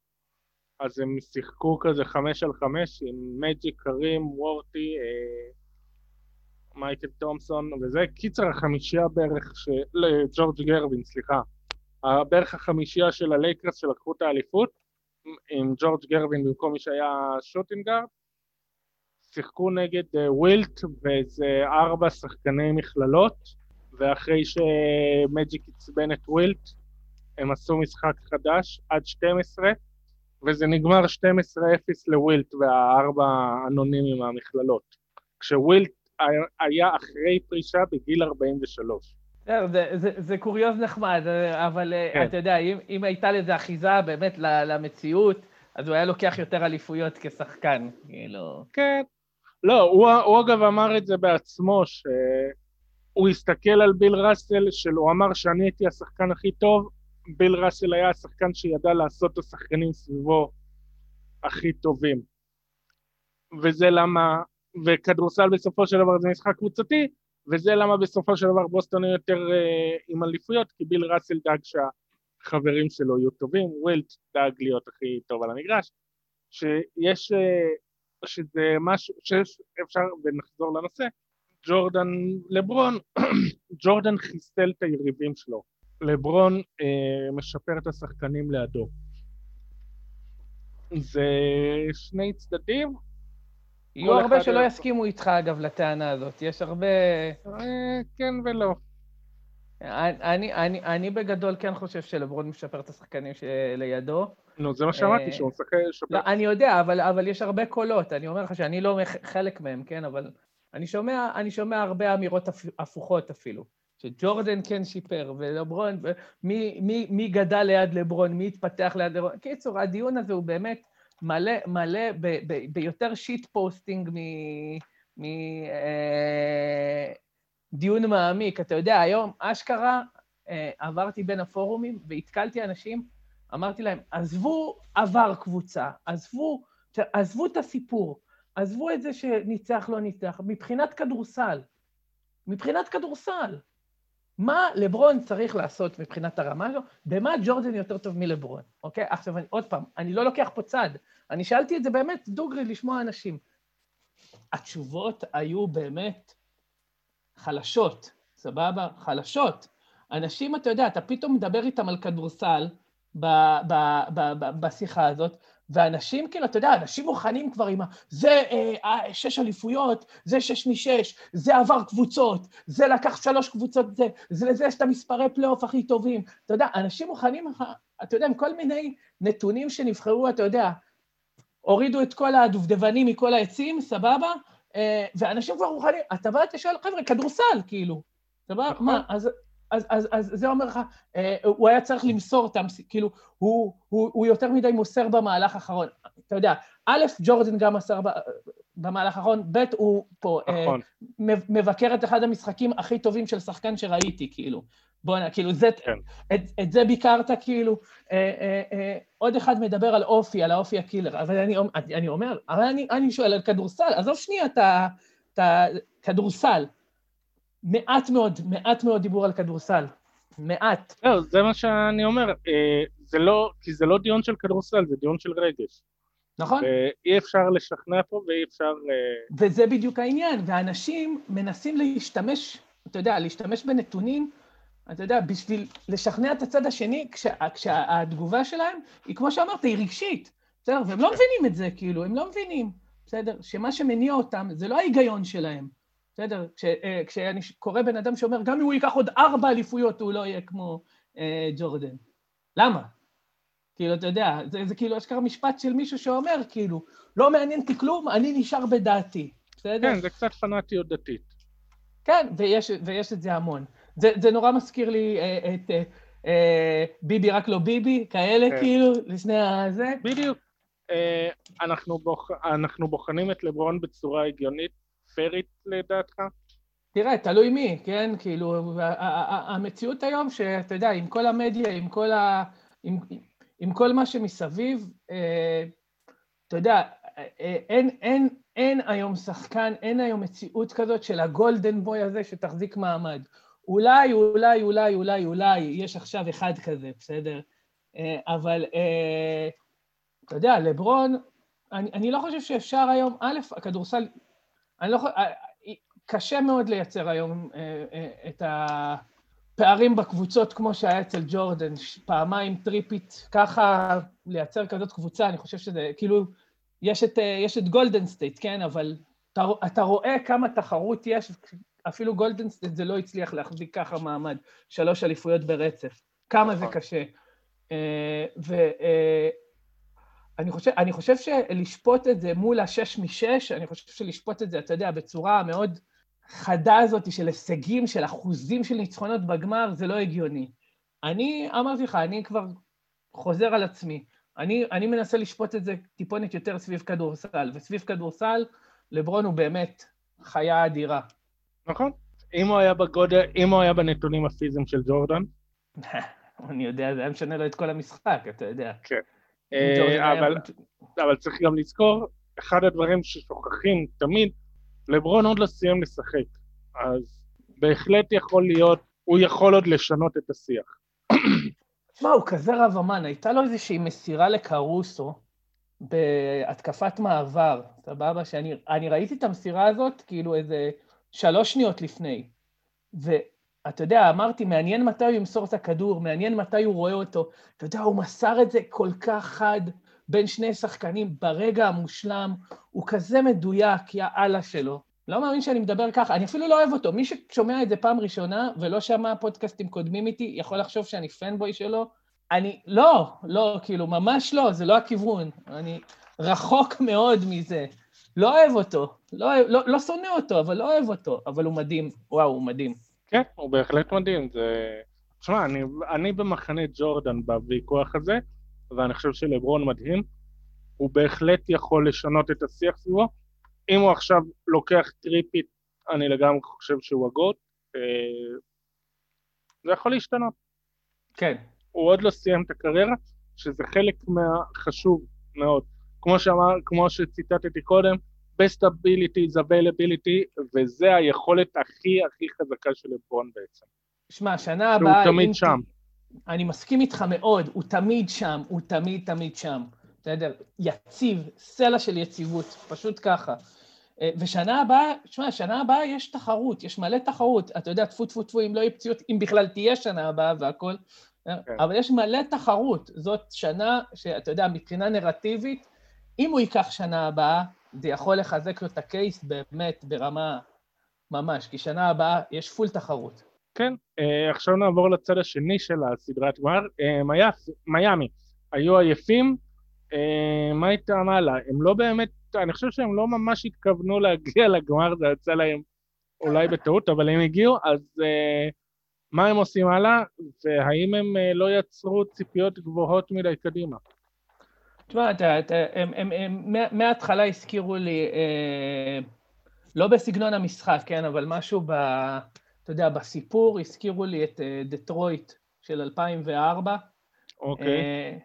אז הם שיחקו כזה חמש על חמש עם מג'יק, קרים, וורטי, אה, מייקל תומסון וזה, קיצר החמישייה בערך, של... ג'ורג' גרווין, סליחה, בערך החמישייה של הלייקרס שלקחו את האליפות, עם ג'ורג' גרווין במקום מי שהיה shooting guard, שיחקו נגד uh, ווילט ואיזה ארבע שחקני מכללות, ואחרי שמג'יק עצבן את ווילט, הם עשו משחק חדש עד 12, וזה נגמר 12-0 לווילט והארבע אנונימים מהמכללות. כשווילט היה אחרי פרישה בגיל 43. זה, זה, זה קוריוז נחמד, אבל אה, כן. אתה יודע, אם, אם הייתה לזה אחיזה באמת למציאות, אז הוא היה לוקח יותר אליפויות כשחקן, כאילו... כן. לא, הוא, הוא אגב אמר את זה בעצמו, שהוא הסתכל על ביל ראסל, שהוא אמר שאני הייתי השחקן הכי טוב, ביל ראסל היה השחקן שידע לעשות את השחקנים סביבו הכי טובים. וזה למה וכדורסל בסופו של דבר זה משחק קבוצתי, וזה למה בסופו של דבר בוסטון היו יותר uh, עם אליפויות, כי ביל ראסל דאג שהחברים שלו יהיו טובים, ווילט דאג להיות הכי טוב על המגרש, שיש, uh, שזה משהו, שיש, אפשר, ונחזור לנושא, ג'ורדן, לברון, ג'ורדן חיסל את היריבים שלו, לברון uh, משפר את השחקנים לידו. זה שני צדדים, יהיו הרבה שלא יסכימו איתך, אגב, לטענה הזאת. יש הרבה... אה, כן ולא. אני, אני, אני בגדול כן חושב שלברון משפר את השחקנים שלידו. נו, זה מה שאמרתי, שהוא משחק... לא, אני יודע, אבל, אבל יש הרבה קולות. אני אומר לך שאני לא חלק מהם, כן? אבל אני שומע, אני שומע הרבה אמירות הפוכות אפילו. שג'ורדן כן שיפר, ולברון, מי, מי, מי גדל ליד לברון, מי התפתח ליד לברון. קיצור, הדיון הזה הוא באמת... מלא, מלא ב, ב, ביותר shitposting מדיון אה, מעמיק. אתה יודע, היום אשכרה אה, עברתי בין הפורומים ותקלתי אנשים, אמרתי להם, עזבו הבר קבוצה, עזבו, עזבו את הסיפור, עזבו את זה שניצח, לא ניצח, מבחינת כדורסל, מבחינת כדורסל, מה לברון צריך לעשות מבחינת הרמה שלו? במה ג'ורדן יותר טוב מלברון, אוקיי? עכשיו, אני, עוד פעם, אני לא לוקח פה צד, אני שאלתי את זה באמת דוגרי לשמוע אנשים. התשובות היו באמת חלשות, סבבה? חלשות. אנשים, אתה יודע, אתה פתאום מדבר איתם על כדורסל ב, ב, ב, ב, בשיחה הזאת, ואנשים, כאילו, אתה יודע, אנשים מוכנים כבר עם ה... זה אה, אה, שש אליפויות, זה שש משש, זה עבר קבוצות, זה לקח שלוש קבוצות, זה, זה לזה יש את המספרי פלייאוף הכי טובים. אתה יודע, אנשים מוכנים, אתה יודע, עם כל מיני נתונים שנבחרו, אתה יודע, הורידו את כל הדובדבנים מכל העצים, סבבה? אה, ואנשים כבר מוכנים, אתה בא, אתה שואל, חבר'ה, כדורסל, כאילו. סבבה? נכון. מה, אז... אז, אז, אז זה אומר לך, אה, הוא היה צריך למסור אותם, כאילו, הוא, הוא, הוא יותר מדי מוסר במהלך האחרון. אתה יודע, א', ג'ורדן גם מסר במהלך האחרון, ב', הוא פה נכון. אה, מבקר את אחד המשחקים הכי טובים של שחקן שראיתי, כאילו. בוא'נה, כאילו, זה, כן. את, את זה ביקרת, כאילו. אה, אה, אה, עוד אחד מדבר על אופי, על האופי הקילר, אבל אני, אני אומר, אבל אני, אני שואל על כדורסל, עזוב שנייה את הכדורסל. מעט מאוד, מעט מאוד דיבור על כדורסל. מעט. לא, זה מה שאני אומר, אה, זה לא, כי זה לא דיון של כדורסל, זה דיון של רגש. נכון. ואי אפשר לשכנע פה ואי אפשר... אה, וזה בדיוק העניין, ואנשים מנסים להשתמש, אתה יודע, להשתמש בנתונים, אתה יודע, בשביל לשכנע את הצד השני, כשה, כשהתגובה שלהם היא, כמו שאמרת, היא רגשית, בסדר? והם לא מבינים את זה, כאילו, הם לא מבינים, בסדר? שמה שמניע אותם זה לא ההיגיון שלהם. בסדר? כש, אה, כשאני קורא בן אדם שאומר, גם אם הוא ייקח עוד ארבע אליפויות, הוא לא יהיה כמו אה, ג'ורדן. למה? כאילו, אתה יודע, זה, זה כאילו אשכרה משפט של מישהו שאומר, כאילו, לא מעניין אותי כלום, אני נשאר בדעתי, בסדר? כן, זה קצת פנאטיות דתית. כן, ויש, ויש את זה המון. זה, זה נורא מזכיר לי אה, את אה, אה, ביבי רק לא ביבי, כאלה כן. כאילו, לפני הזה. בדיוק. אה, אנחנו, בוח, אנחנו בוחנים את לברון בצורה הגיונית פיירית לדעתך? תראה, תלוי מי, כן? כאילו, המציאות היום שאתה יודע, עם כל המדיה, עם כל, ה... עם, עם כל מה שמסביב, אה, אתה יודע, אה, אין, אין, אין היום שחקן, אין היום מציאות כזאת של הגולדן בוי הזה שתחזיק מעמד. אולי, אולי, אולי, אולי, אולי, יש עכשיו אחד כזה, בסדר? אה, אבל אתה יודע, לברון, אני, אני לא חושב שאפשר היום, א', הכדורסל אני לא יכול... אה, קשה מאוד לייצר היום אה, אה, את הפערים בקבוצות כמו שהיה אצל ג'ורדן, פעמיים three-peat, ככה לייצר כזאת קבוצה, אני חושב שזה, כאילו, יש את, יש את גולדן סטייט, כן, אבל אתה, אתה רואה כמה תחרות יש, אפילו גולדן סטייט זה לא הצליח להחזיק ככה מעמד, שלוש אליפויות ברצף, כמה זה נכון. קשה. ו... אני חושב, אני חושב שלשפוט את זה מול השש משש, אני חושב שלשפוט את זה, אתה יודע, בצורה מאוד חדה הזאת של הישגים, של אחוזים של ניצחונות בגמר, זה לא הגיוני. אני אמרתי לך, אני כבר חוזר על עצמי. אני, אני מנסה לשפוט את זה טיפונת יותר סביב כדורסל, וסביב כדורסל, לברון הוא באמת חיה אדירה. נכון. אם הוא היה בגודל, אם הוא היה בנתונים הפיזיים של ג'ורדן? אני יודע, זה היה משנה לו את כל המשחק, אתה יודע. כן. אה, אבל, אבל צריך גם לזכור, אחד הדברים ששוכחים תמיד, לברון עוד לא סיים לשחק, אז בהחלט יכול להיות, הוא יכול עוד לשנות את השיח. תשמע, הוא כזה רב אמן, הייתה לו איזושהי מסירה לקרוסו בהתקפת מעבר, סבבה? שאני ראיתי את המסירה הזאת כאילו איזה שלוש שניות לפני, ו... אתה יודע, אמרתי, מעניין מתי הוא ימסור את הכדור, מעניין מתי הוא רואה אותו. אתה יודע, הוא מסר את זה כל כך חד בין שני שחקנים ברגע המושלם, הוא כזה מדויק, יא אללה שלו. לא מאמין שאני מדבר ככה, אני אפילו לא אוהב אותו. מי ששומע את זה פעם ראשונה ולא שמע פודקאסטים קודמים איתי, יכול לחשוב שאני פנבוי שלו. אני, לא, לא, כאילו, ממש לא, זה לא הכיוון. אני רחוק מאוד מזה. לא אוהב אותו, לא, לא, לא שונא אותו, אבל לא אוהב אותו, אבל הוא מדהים, וואו, הוא מדהים. כן, הוא בהחלט מדהים, זה... תשמע, אני, אני במחנה ג'ורדן בוויכוח הזה, ואני חושב שלברון מדהים, הוא בהחלט יכול לשנות את השיח סביבו. אם הוא עכשיו לוקח טריפית, אני לגמרי חושב שהוא הגוט. אה, זה יכול להשתנות. כן. הוא עוד לא סיים את הקריירה, שזה חלק חשוב מאוד. כמו שאמר, כמו שציטטתי קודם, best ability is availability, וזה היכולת הכי הכי חזקה של לברון בעצם. שמע, שנה הבאה... הוא תמיד שם. אני מסכים איתך מאוד, הוא תמיד שם, הוא תמיד תמיד שם. בסדר? יציב, סלע של יציבות, פשוט ככה. אה, ושנה הבאה, תשמע, שנה הבאה יש תחרות, יש מלא תחרות. אתה יודע, טפו טפו טפו, אם לא יהיו פציעות, אם בכלל תהיה שנה הבאה והכל, אה, כן. אבל יש מלא תחרות. זאת שנה שאתה יודע, מבחינה נרטיבית, אם הוא ייקח שנה הבאה, זה יכול לחזק לו את הקייס באמת ברמה ממש, כי שנה הבאה יש פול תחרות. כן, אה, עכשיו נעבור לצד השני של הסדרת גמר. מיאמי, היו עייפים, מה איתם הלאה? הם לא באמת אני חושב שהם לא ממש התכוונו להגיע לגמר, זה יצא להם אולי בטעות, אבל הם הגיעו, אז מה הם עושים הלאה, והאם הם לא יצרו ציפיות גבוהות מדי קדימה? תשמע, הם, מההתחלה הזכירו לי, אה, לא בסגנון המשחק, כן, אבל משהו ב... אתה יודע, בסיפור הזכירו לי את אה, דטרויט של 2004. אוקיי. אה,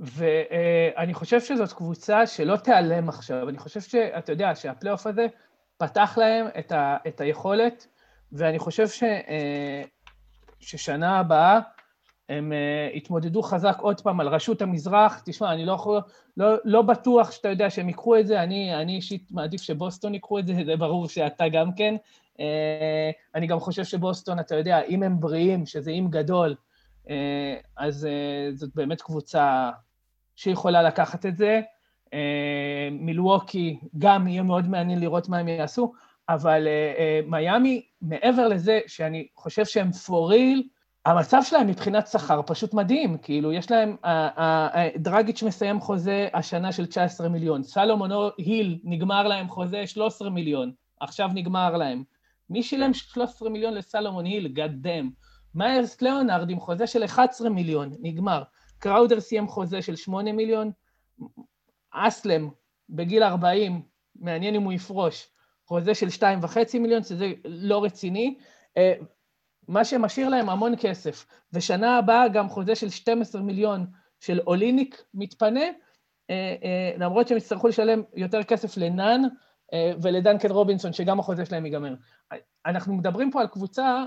ואני חושב שזאת קבוצה שלא תיעלם עכשיו. אני חושב שאתה יודע שהפלייאוף הזה פתח להם את, ה, את היכולת, ואני חושב ש, ששנה הבאה הם אה, יתמודדו חזק עוד פעם על רשות המזרח. תשמע, אני לא יכול, לא, לא בטוח שאתה יודע שהם ייקחו את זה, אני, אני אישית מעדיף שבוסטון ייקחו את זה, זה ברור שאתה גם כן. אה, אני גם חושב שבוסטון, אתה יודע, אם הם בריאים, שזה אם גדול, אה, אז אה, זאת באמת קבוצה שיכולה לקחת את זה. אה, מילווקי, גם יהיה מאוד מעניין לראות מה הם יעשו, אבל מיאמי, מעבר לזה שאני חושב שהם for real, המצב שלהם מבחינת שכר פשוט מדהים, כאילו, יש להם, דרגיץ' מסיים חוזה השנה של 19 מיליון, סלומון היל נגמר להם חוזה 13 מיליון, עכשיו נגמר להם. מי שילם 13 מיליון לסלומון היל? גאד דאם. מיירס ליאונרד עם חוזה של 11 מיליון, נגמר. קראודר סיים חוזה של 8 מיליון, אסלם בגיל 40, מעניין אם הוא יפרוש, חוזה של 2.5 מיליון, שזה לא רציני. אה, מה שמשאיר להם המון כסף. ושנה הבאה גם חוזה של 12 מיליון של אוליניק מתפנה, אה, אה, למרות שהם יצטרכו לשלם יותר כסף לנאן ולדנקן רובינסון, שגם החוזה שלהם ייגמר. אנחנו מדברים פה על קבוצה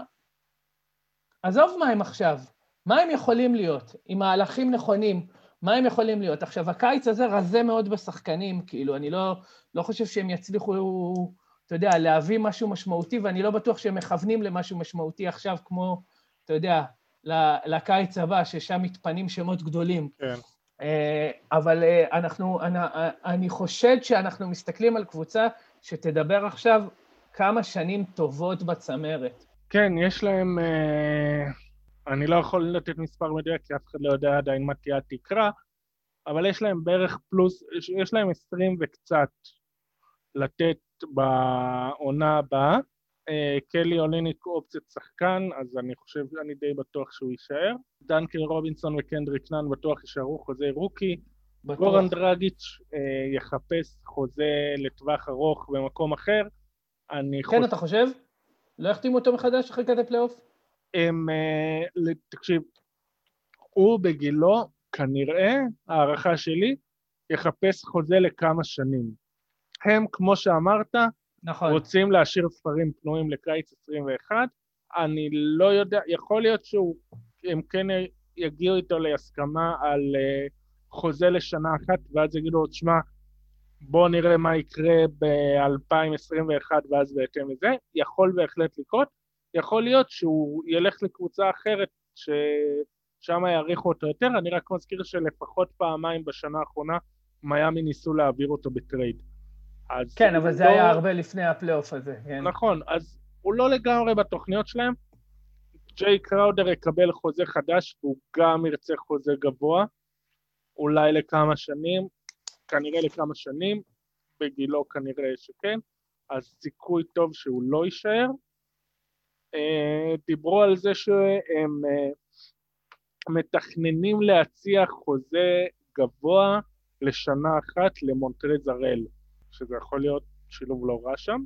עזוב מה הם עכשיו, מה הם יכולים להיות, עם מהלכים נכונים, מה הם יכולים להיות. עכשיו, הקיץ הזה רזה מאוד בשחקנים, כאילו, אני לא, לא חושב שהם יצליחו, אתה יודע, להביא משהו משמעותי, ואני לא בטוח שהם מכוונים למשהו משמעותי עכשיו, כמו, אתה יודע, לקיץ הבא, ששם מתפנים שמות גדולים. כן. אה, אבל אה, אנחנו, אני, אני חושד שאנחנו מסתכלים על קבוצה שתדבר עכשיו כמה שנים טובות בצמרת. כן, יש להם... אה, אני לא יכול לתת מספר מדויק, כי אף אחד לא יודע עדיין מה תהיה התקרה, אבל יש להם בערך פלוס, יש להם עשרים וקצת לתת בעונה הבאה. אה, קלי אוליניק אופציית שחקן, אז אני חושב, אני די בטוח שהוא יישאר. דנקן רובינסון וקנדריק נאן בטוח יישארו חוזה rookie. גורן דרגיץ' אה, יחפש חוזה לטווח ארוך במקום אחר. אני כן, חושב... אתה חושב? לא יחתימו אותו מחדש אחרי כזה פלייאוף? הם, uh, תקשיב, הוא בגילו, כנראה, הערכה שלי, יחפש חוזה לכמה שנים. הם, כמו שאמרת, נכון. רוצים להשאיר ספרים פנויים לקיץ 21. אני לא יודע, יכול להיות שהם כן יגיעו איתו להסכמה על uh, חוזה לשנה אחת, ואז יגידו לו, תשמע, בואו נראה מה יקרה ב-2021 ואז בהתאם לזה, יכול בהחלט לקרות, יכול להיות שהוא ילך לקבוצה אחרת ששם יעריכו אותו יותר, אני רק מזכיר שלפחות פעמיים בשנה האחרונה מיאמי ניסו להעביר אותו ב trade. כן, אבל זה לא... היה הרבה לפני הפלייאוף הזה, כן. נכון, אז הוא לא לגמרי בתוכניות שלהם. ג'יי קראודר יקבל חוזה חדש והוא גם ירצה חוזה גבוה, אולי לכמה שנים, כנראה לכמה שנים, בגילו כנראה שכן, אז סיכוי טוב שהוא לא יישאר. אה, דיברו על זה שהם אה, מתכננים להציע חוזה גבוה לשנה אחת למונטרז הראל, שזה יכול להיות שילוב לא רע שם.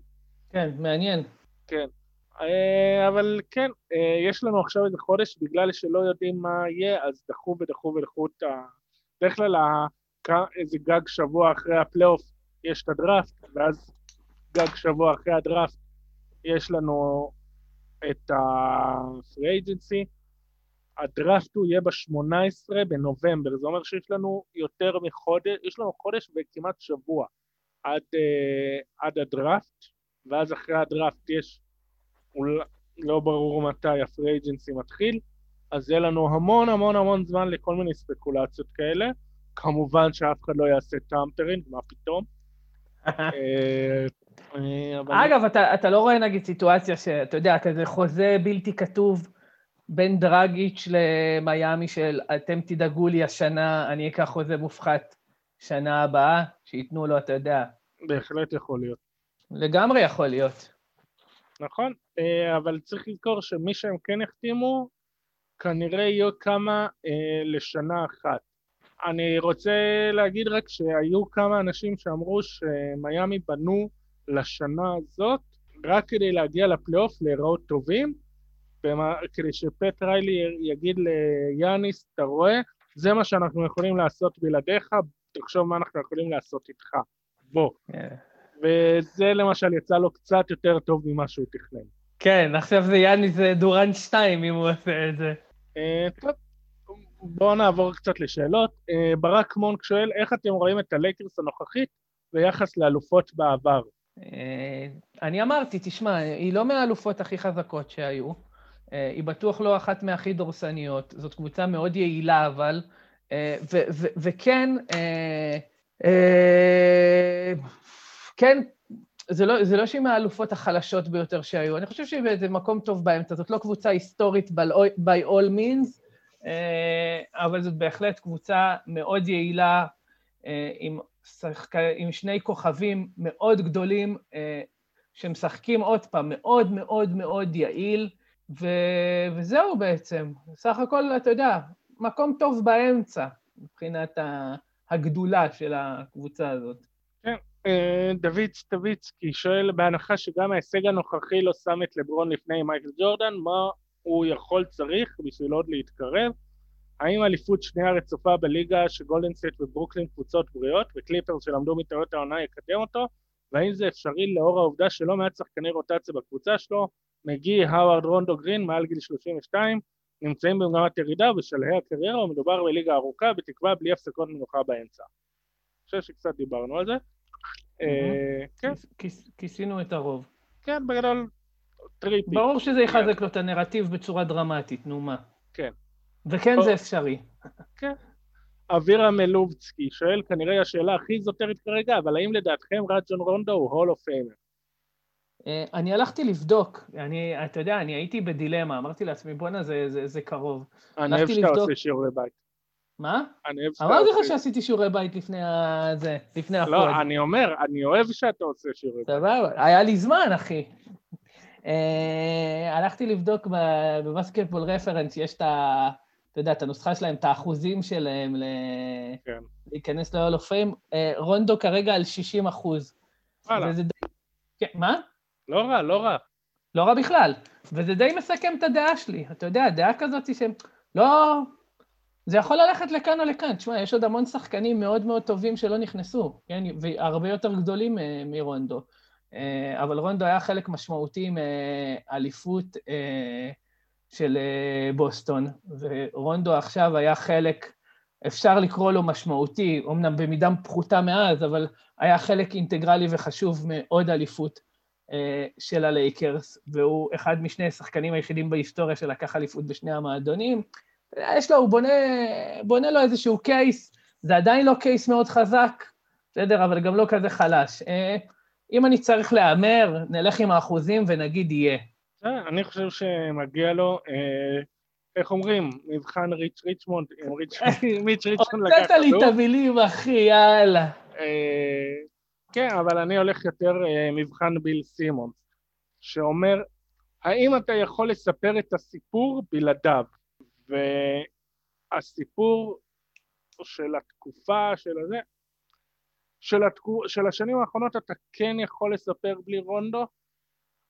כן, מעניין. כן. אה, אבל כן, אה, יש לנו עכשיו איזה חודש, בגלל שלא יודעים מה יהיה, אז דחו ודחו ודחו את ה... בדרך כלל איזה גג שבוע אחרי הפלייאוף יש את הדראפט, ואז גג שבוע אחרי הדראפט יש לנו את ה-free agency. הדראפט הוא יהיה ב-18 בנובמבר, זה אומר שיש לנו יותר מחודש, יש לנו חודש וכמעט שבוע עד, uh, עד הדראפט, ואז אחרי הדראפט יש, אולי, לא ברור מתי ה-free agency מתחיל, אז יהיה לנו המון המון המון זמן לכל מיני ספקולציות כאלה. כמובן שאף אחד לא יעשה tampering, מה פתאום. אה, אגב, אתה, אתה לא רואה נגיד סיטואציה שאתה יודע, כזה חוזה בלתי כתוב בין דרגיץ' למיאמי של אתם תדאגו לי השנה, אני אקח חוזה מופחת שנה הבאה, שייתנו לו, אתה יודע. בהחלט יכול להיות. לגמרי יכול להיות. נכון, אה, אבל צריך לזכור שמי שהם כן החתימו, כנראה יהיו כמה אה, לשנה אחת. אני רוצה להגיד רק שהיו כמה אנשים שאמרו שמיאמי בנו לשנה הזאת רק כדי להגיע לפלייאוף, להיראות טובים, כדי שפט ריילי יגיד ליאניס, אתה רואה, זה מה שאנחנו יכולים לעשות בלעדיך, תחשוב מה אנחנו יכולים לעשות איתך, בוא. Yeah. כן. וזה למשל יצא לו קצת יותר טוב ממה שהוא תכנן. כן, עכשיו זה יאניס דורן 2 אם הוא עושה את זה. Uh, טוב, בואו נעבור קצת לשאלות. Uh, ברק מונק שואל, איך אתם רואים את הלייקרס הנוכחית ביחס לאלופות בעבר? Uh, אני אמרתי, תשמע, היא לא מהאלופות הכי חזקות שהיו. אה, היא בטוח לא אחת מהכי דורסניות, זאת קבוצה מאוד יעילה אבל, אה, וכן, אה, כן, זה לא, זה לא שהיא מהאלופות החלשות ביותר שהיו, אני חושב שהיא באיזה מקום טוב באמצע, זאת לא קבוצה היסטורית by all means, אבל זאת בהחלט קבוצה מאוד יעילה, עם, שחק... עם שני כוכבים מאוד גדולים, שמשחקים עוד פעם מאוד מאוד מאוד יעיל, ו... וזהו בעצם. סך הכל, אתה יודע, מקום טוב באמצע, מבחינת הגדולה של הקבוצה הזאת. כן, אה, דוד סטוויצקי שואל, בהנחה שגם ההישג הנוכחי לא שם את לברון לפני מייקל ג'ורדן, מה הוא יכול צריך בשביל עוד להתקרב? האם אליפות שנייה רצופה בליגה שגולדן סטייט וברוקלין קבוצות בריאות וקליפרס שלמדו מטעויות העונה יקדם אותו? והאם זה אפשרי לאור העובדה שלא מעט שחקני רוטציה בקבוצה שלו מגי, האווארד, רונדו, גרין, מעל גיל 32, נמצאים במגמת ירידה בשלהי הקריירה ומדובר בליגה ארוכה, בתקווה בלי הפסקות מנוחה באמצע. אני חושב שקצת דיברנו על זה. אה, כן. כיסינו את הרוב. כן, בגדול three-peat. ברור שזה יחזק לו את הנרטיב בצורה דרמטית, נו מה. כן. וכן זה אפשרי. כן. אבירם לובצקי שואל כנראה השאלה הכי זוטרית כרגע, אבל האם לדעתכם רג'ון רונדו הוא Hall of Famer? אה, אני הלכתי לבדוק, אני, אתה יודע, אני הייתי בדילמה, אמרתי לעצמי, בואנה, זה, זה, זה קרוב. אני אוהב שאתה עושה שיעורי בית. מה? אני אוהב שאתה עושה... אמרתי לך שעשיתי שיעורי בית לפני ה... זה, לפני הפוד. לא, אני אומר, אני אוהב שאתה עושה שיעורי בית. סבבה, היה לי זמן, אחי. אה, הלכתי לבדוק בבסקטבול רפרנס, יש את ה... אתה יודע, את הנוסחה שלהם, את האחוזים שלהם כן. להיכנס ל- Hall of Fame. רונדו כרגע על 60 אחוז. וואלה. כן, מה? לא רע, לא רע. לא רע בכלל. וזה די מסכם את הדעה שלי. אתה יודע, דעה כזאת שהם... לא... זה יכול ללכת לכאן או לכאן. תשמע, יש עוד המון שחקנים מאוד מאוד טובים שלא נכנסו, כן? והרבה יותר גדולים אה, מרונדו. אה, אבל רונדו היה חלק משמעותי מאליפות אה, של בוסטון, ורונדו עכשיו היה חלק, אפשר לקרוא לו משמעותי, אמנם במידה פחותה מאז, אבל היה חלק אינטגרלי וחשוב מעוד אליפות של הלייקרס, והוא אחד משני השחקנים היחידים בהיסטוריה שלקח אליפות בשני המועדונים. יש לו, הוא בונה, בונה לו איזשהו קייס, זה עדיין לא קייס מאוד חזק, בסדר, אבל גם לא כזה חלש. אה, אם אני צריך להמר, נלך עם האחוזים ונגיד יהיה. אה, אני חושב שמגיע לו, איך אומרים, מבחן ריץ' ריצ'מונד, מיץ' ריצ'מונד לקח הוצאת לי את המילים, אחי, יאללה. כן, אבל אני הולך יותר uh, מבחן ביל סימונס, שאומר, האם אתה יכול לספר את הסיפור בלעדיו? והסיפור של התקופה, של הזה, של, התקו, של השנים האחרונות אתה כן יכול לספר בלי רונדו,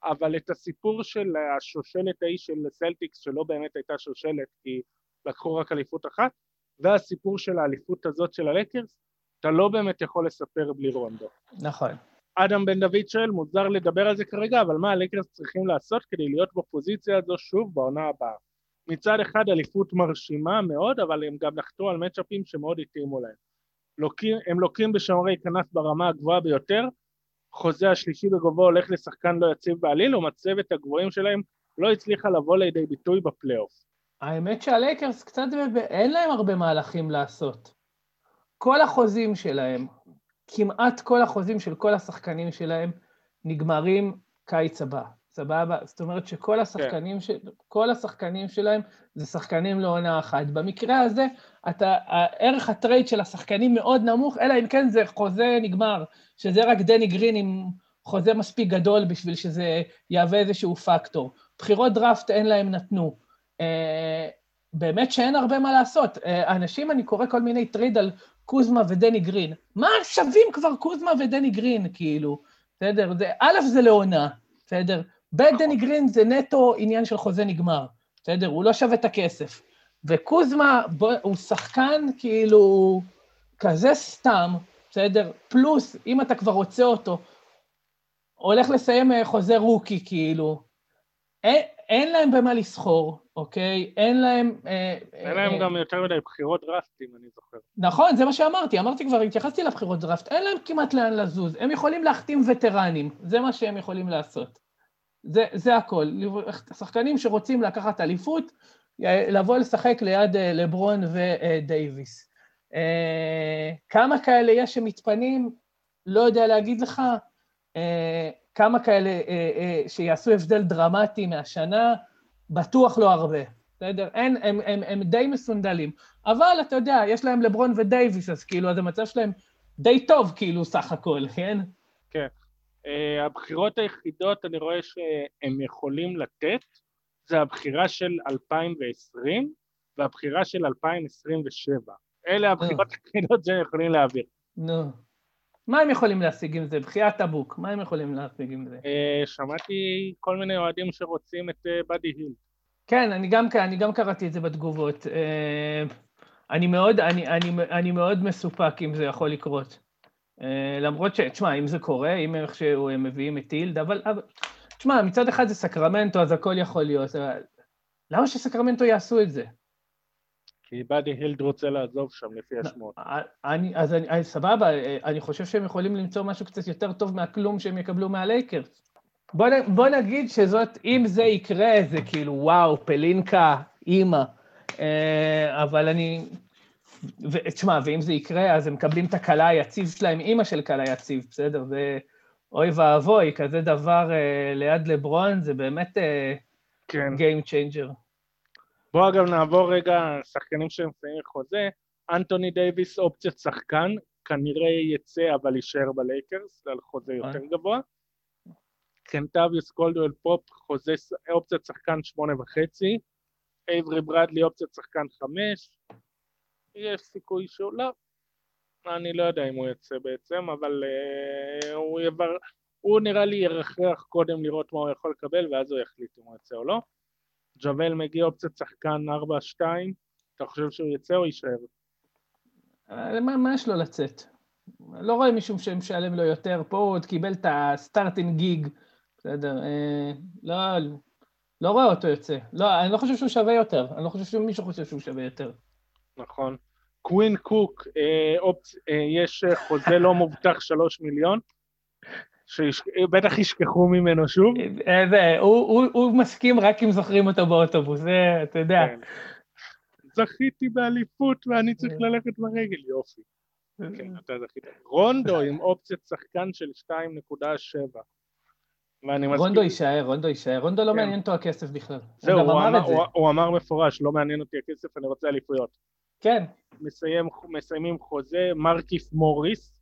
אבל את הסיפור של השושלת ההיא של סלטיקס, שלא באמת הייתה שושלת כי לקחו רק אליפות אחת, והסיפור של האליפות הזאת של הלקרס, אתה לא באמת יכול לספר בלי רונדו. נכון. אדם בן דוד שואל, מוזר לדבר על זה כרגע, אבל מה הלקרס צריכים לעשות כדי להיות בפוזיציה הזו שוב בעונה הבאה? מצד אחד אליפות מרשימה מאוד, אבל הם גם נחתו על מצ'אפים שמאוד התאימו להם. לוקים, הם לוקים בשומרי כנף ברמה הגבוהה ביותר, חוזה השלישי בגובהו הולך לשחקן לא יציב בעליל, ומצבת הגבוהים שלהם לא הצליחה לבוא לידי ביטוי בפלייאוף. האמת שהלייקרס קצת, אין להם הרבה מהלכים לעשות. כל החוזים שלהם, כמעט כל החוזים של כל השחקנים שלהם, נגמרים קיץ הבא. סבבה? זאת אומרת שכל השחקנים, כן. של, כל השחקנים שלהם זה שחקנים לעונה אחת. במקרה הזה, אתה, ערך ה-trade של השחקנים מאוד נמוך, אלא אם כן זה חוזה נגמר, שזה רק דני גרין עם חוזה מספיק גדול בשביל שזה יהווה איזשהו פקטור. בחירות דראפט אין להם, נתנו. אה, באמת שאין הרבה מה לעשות. אה, אנשים, אני קורא כל מיני trade על קוזמה ודני גרין. מה שווים כבר קוזמה ודני גרין, כאילו? בסדר? א', זה לעונה, בסדר? ב', דני גרין זה נטו עניין של חוזה נגמר, בסדר? הוא לא שווה את הכסף. וקוזמה בוא, הוא שחקן כאילו כזה סתם, בסדר? פלוס, אם אתה כבר רוצה אותו, הולך לסיים אה, חוזה rookie, כאילו. אין, אין להם במה לסחור, אוקיי? אין להם... אה, אין להם אה, גם יותר מדי בחירות דרפט, אם אני זוכר. נכון, זה מה שאמרתי. אמרתי כבר, התייחסתי לבחירות דראפט, אין להם כמעט לאן לזוז. הם יכולים להחתים וטרנים, זה מה שהם יכולים לעשות. זה, זה הכל. שחקנים שרוצים לקחת אליפות, לבוא לשחק ליד אה, לברון ודייוויס. אה, כמה כאלה יש שמתפנים? לא יודע להגיד לך. אה, כמה כאלה שיעשו הבדל דרמטי מהשנה? בטוח לא הרבה. בסדר? אין, הם, הם, הם די מסונדלים. אבל אתה יודע, יש להם לברון ודייוויס, אז כאילו, אז המצב שלהם די טוב, כאילו, סך הכל, כן? כן. Uh, הבחירות היחידות, אני רואה שהם יכולים לתת, זה הבחירה של 2020 והבחירה של 2027. אלה הבחירות היחידות שהם יכולים להעביר. נו. מה הם יכולים להשיג עם זה? בחיית הבוק, מה הם יכולים להשיג עם זה? Uh, שמעתי כל מיני אוהדים שרוצים את uh, באדי היל. כן, אני גם, אני גם קראתי את זה בתגובות. Uh, אני מאוד, אני, אני, אני מאוד מסופק אם זה יכול לקרות. למרות ש... תשמע, אם זה קורה, אם איכשהו הם מביאים את אבל... אבל תשמע, מצד אחד זה סקרמנטו, אז הכל יכול להיות. למה שסקרמנטו יעשו את זה? כי באדי הילד רוצה לעזוב שם, לפי השמועות. אני, אז אני, אני, סבבה, אני חושב שהם יכולים למצוא משהו קצת יותר טוב מהכלום שהם יקבלו מהלייקרס. בוא, בוא נגיד שזאת, אם זה יקרה, זה כאילו, וואו, פלינקה, אימא. אה, אבל אני... תשמע, ואם זה יקרה, אז הם מקבלים את הכלה היציב שלהם, אימא של כלה יציב, בסדר? זה אוי ואבוי, כזה דבר uh, ליד לברון, זה באמת uh, כן. Game changer. בואו אגב נעבור רגע, שחקנים שמסיימים חוזה, אנטוני דייוויס אופציית שחקן, כנראה יצא אבל יישאר בלייקרס, על חוזה יותר גבוה. קנטביוס קולדוול פופ, חוזה אופציית שחקן שמונה וחצי, אייברי ברדלי אופציית שחקן חמש, יש סיכוי שהוא לא, אני לא יודע אם הוא יצא בעצם, אבל uh, הוא, יבר... הוא נראה לי ירחרח קודם לראות מה הוא יכול לקבל ואז הוא יחליט אם הוא יצא או לא. ג'אוויל מגי אופציית שחקן 4-2, אתה חושב שהוא יצא או יישאר? אה, מה, מה יש לו לצאת? לא רואה מישהו שמשלם לו יותר, פה הוא עוד קיבל את ה-starting gig, בסדר, אה, לא, לא רואה אותו יוצא. לא, אני לא חושב שהוא שווה יותר, אני לא חושב שמישהו חושב שהוא שווה יותר. נכון. קווין קוק, אה, אופ... אה, יש חוזה לא מובטח שלוש מיליון, שבטח ישכחו ממנו שוב. אה, זה, הוא, הוא, הוא מסכים רק אם זוכרים אותו באוטובוס, זה, אתה יודע. כן. זכיתי באליפות ואני צריך כן. ללכת ברגל, יופי. כן, אתה זכית. רונדו עם אופציית שחקן של 2.7. רונדו יישאר, רונדו יישאר, רונדו לא כן. מעניין אותו הכסף בכלל. זהו, הוא, אמר, מפורש, לא מעניין אותי הכסף, אני רוצה אליפויות. כן. מסיימים חוזה, מרקיף מוריס,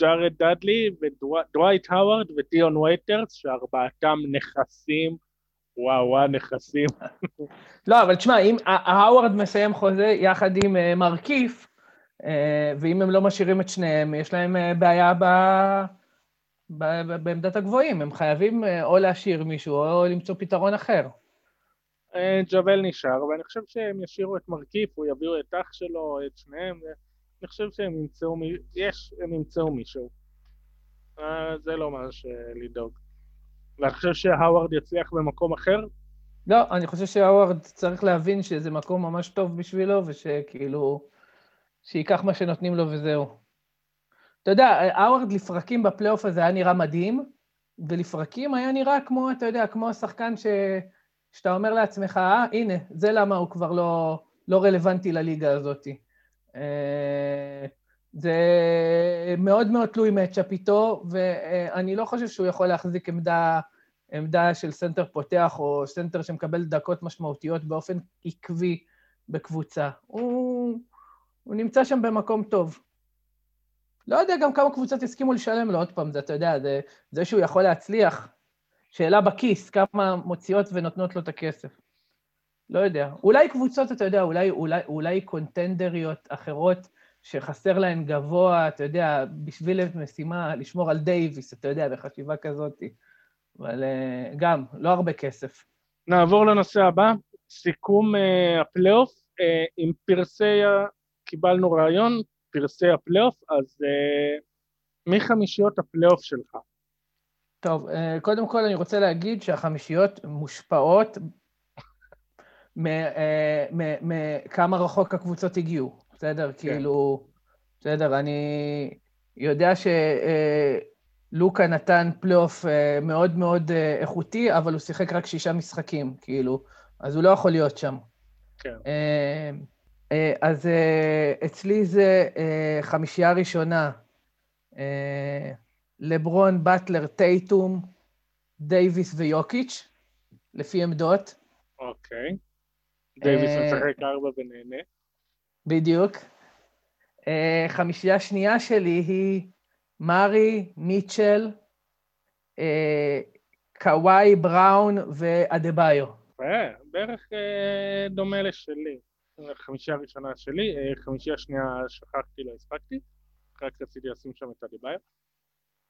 ג'ארד דאדלי ודווייט האווארד ודיון וייטרס, שארבעתם נכסים, וואו וואו נכסים. לא, אבל תשמע, אם האווארד מסיים חוזה יחד עם uh, מרקיף, uh, ואם הם לא משאירים את שניהם, יש להם uh, בעיה ב... בעמדת הגבוהים, הם חייבים אה, או להשאיר מישהו או למצוא פתרון אחר. אה, ג'וול נשאר, ואני חושב שהם ישאירו את מרכיף, או יביאו את אח שלו, את שניהם, אני חושב שהם ימצאו, יש, הם ימצאו מישהו. אה, זה לא ממש לדאוג. ואני חושב שהאווארד יצליח במקום אחר? לא, אני חושב שהאווארד צריך להבין שזה מקום ממש טוב בשבילו, ושכאילו, שייקח מה שנותנים לו וזהו. אתה יודע, האווארד לפרקים בפלייאוף הזה היה נראה מדהים, ולפרקים היה נראה כמו, אתה יודע, כמו השחקן ש... שאתה אומר לעצמך, אה, הנה, זה למה הוא כבר לא, לא רלוונטי לליגה הזאת. אה, זה מאוד מאוד תלוי matchup איתו, ואני לא חושב שהוא יכול להחזיק עמדה, עמדה של סנטר פותח או סנטר שמקבל דקות משמעותיות באופן עקבי בקבוצה. הוא, הוא נמצא שם במקום טוב. לא יודע גם כמה קבוצות יסכימו לשלם לו, עוד פעם, זה, אתה יודע, זה, זה שהוא יכול להצליח, שאלה בכיס, כמה מוציאות ונותנות לו את הכסף. לא יודע. אולי קבוצות, אתה יודע, אולי, אולי, אולי קונטנדריות אחרות שחסר להן גבוה, אתה יודע, בשביל משימה לשמור על דייוויס, אתה יודע, בחשיבה כזאת. אבל uh, גם, לא הרבה כסף. נעבור לנושא הבא, סיכום uh, הפלייאוף. Uh, עם פרסי, קיבלנו רעיון, פרסי הפלייאוף, אז uh, מי חמישיות הפלייאוף שלך? טוב, uh, קודם כל אני רוצה להגיד שהחמישיות מושפעות מכמה רחוק הקבוצות הגיעו, בסדר? כן. כאילו, בסדר, אני יודע שלוקה נתן פלייאוף מאוד מאוד איכותי, אבל הוא שיחק רק שישה משחקים, כאילו, אז הוא לא יכול להיות שם. כן. אז אצלי זה חמישייה ראשונה, לברון, באטלר, טייטום, דייוויס ויוקיץ', לפי עמדות. אוקיי. דייוויס אה, משחק ארבע ונהנה. בדיוק. אה, חמישייה שנייה שלי היא מארי, מיטשל, אה, קוואי, בראון ואדה-ביו. בערך דומה לשלי. חמישייה ראשונה שלי, חמישייה שנייה שכחתי, לא הספקתי, רק רציתי לשים שם את אדה-ביו.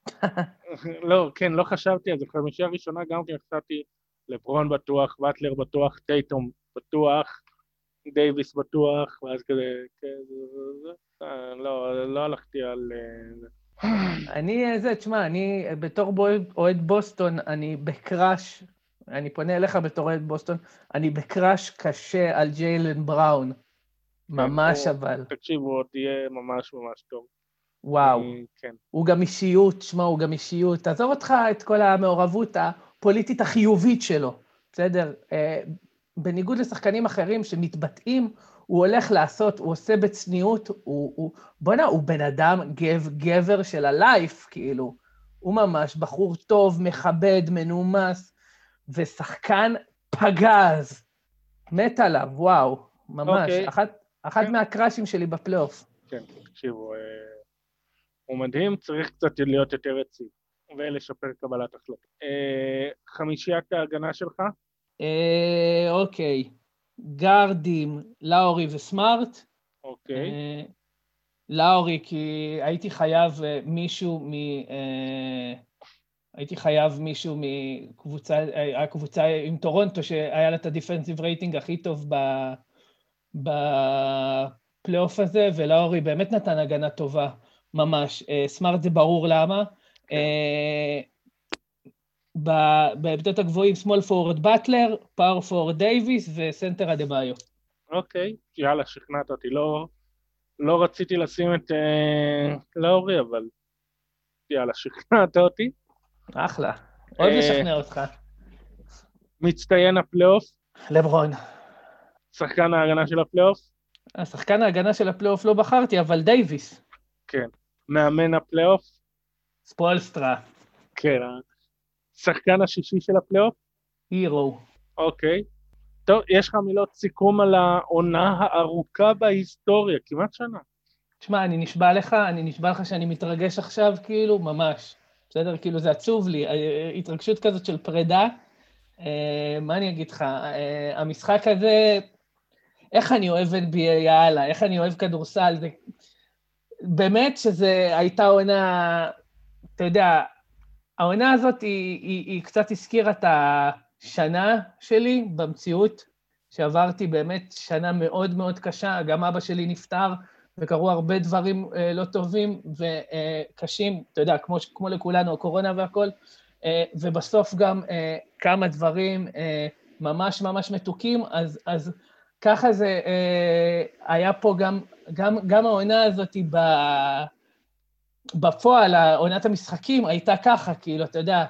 לא, כן, לא חשבתי על זה, חמישייה ראשונה גם כי חשבתי לברון בטוח, באטלר בטוח, טייטום בטוח, דייוויס בטוח, ואז כזה, כן, לא, לא הלכתי על... אה, אני, זה, תשמע, אני בתור אוהד בוסטון, אני בקראש, אני פונה אליך בתור אוהד בוסטון, אני בקראש קשה על ג'יילן בראון. ממש אבל. תקשיבו, הוא תהיה ממש ממש טוב. וואו. כן. הוא גם אישיות, שמע, הוא גם אישיות. תעזוב אותך את כל המעורבות הפוליטית החיובית שלו, בסדר? בניגוד לשחקנים אחרים שמתבטאים, הוא הולך לעשות, הוא עושה בצניעות, הוא, הוא בוא'נה, הוא בן אדם גב, גבר של הלייף, כאילו. הוא ממש בחור טוב, מכבד, מנומס, ושחקן פגז. מת עליו, וואו, ממש. Okay. אוקיי. אחת, אחת כן. מהקראשים שלי בפלייאוף. כן, תקשיבו, אה, הוא מדהים, צריך קצת להיות יותר רציני, ולשפר קבלת החלטות. אה, חמישיית ההגנה שלך? אה, אוקיי, גארדים, לאורי וסמארט. אוקיי. אה, לאורי, כי הייתי חייב אה, מישהו מ... אה, הייתי חייב מישהו מקבוצה, הקבוצה עם טורונטו, שהיה לה את ה defensive rating הכי טוב ב... בפלייאוף הזה, ולאורי באמת נתן הגנה טובה, ממש. סמארט זה ברור למה. כן. בעמדות הגבוהים, small forward באטלר, power forward דייוויס וסנטר אדבאיו. אוקיי, יאללה, שכנעת אותי. לא, לא רציתי לשים את uh, לאורי, אבל יאללה, שכנעת אותי. אחלה, עוד uh, לשכנע אותך. מצטיין הפלייאוף? לברון. שחקן ההגנה של הפלייאוף? שחקן ההגנה של הפלייאוף לא בחרתי, אבל דייוויס. כן. מאמן הפלייאוף? ספולסטרה. כן, שחקן השישי של הפלייאוף? הירו. אוקיי. טוב, יש לך מילות סיכום על העונה הארוכה בהיסטוריה, כמעט שנה. תשמע, אני נשבע לך, אני נשבע לך שאני מתרגש עכשיו, כאילו, ממש. בסדר? כאילו, זה עצוב לי, אה, התרגשות כזאת של פרידה. אה, מה אני אגיד לך? אה, המשחק הזה, איך אני אוהב NBA, יאללה, איך אני אוהב כדורסל, זה... באמת שזה הייתה עונה, אתה יודע, העונה הזאת היא, היא, היא קצת הזכירה את השנה שלי במציאות, שעברתי באמת שנה מאוד מאוד קשה, גם אבא שלי נפטר, וקרו הרבה דברים אה, לא טובים וקשים, אתה יודע, כמו, כמו לכולנו, הקורונה והכול, אה, ובסוף גם אה, כמה דברים אה, ממש ממש מתוקים, אז, אז ככה זה אה, היה פה גם, גם, גם העונה הזאת ב... בפועל, עונת המשחקים הייתה ככה, כאילו, אתה יודע,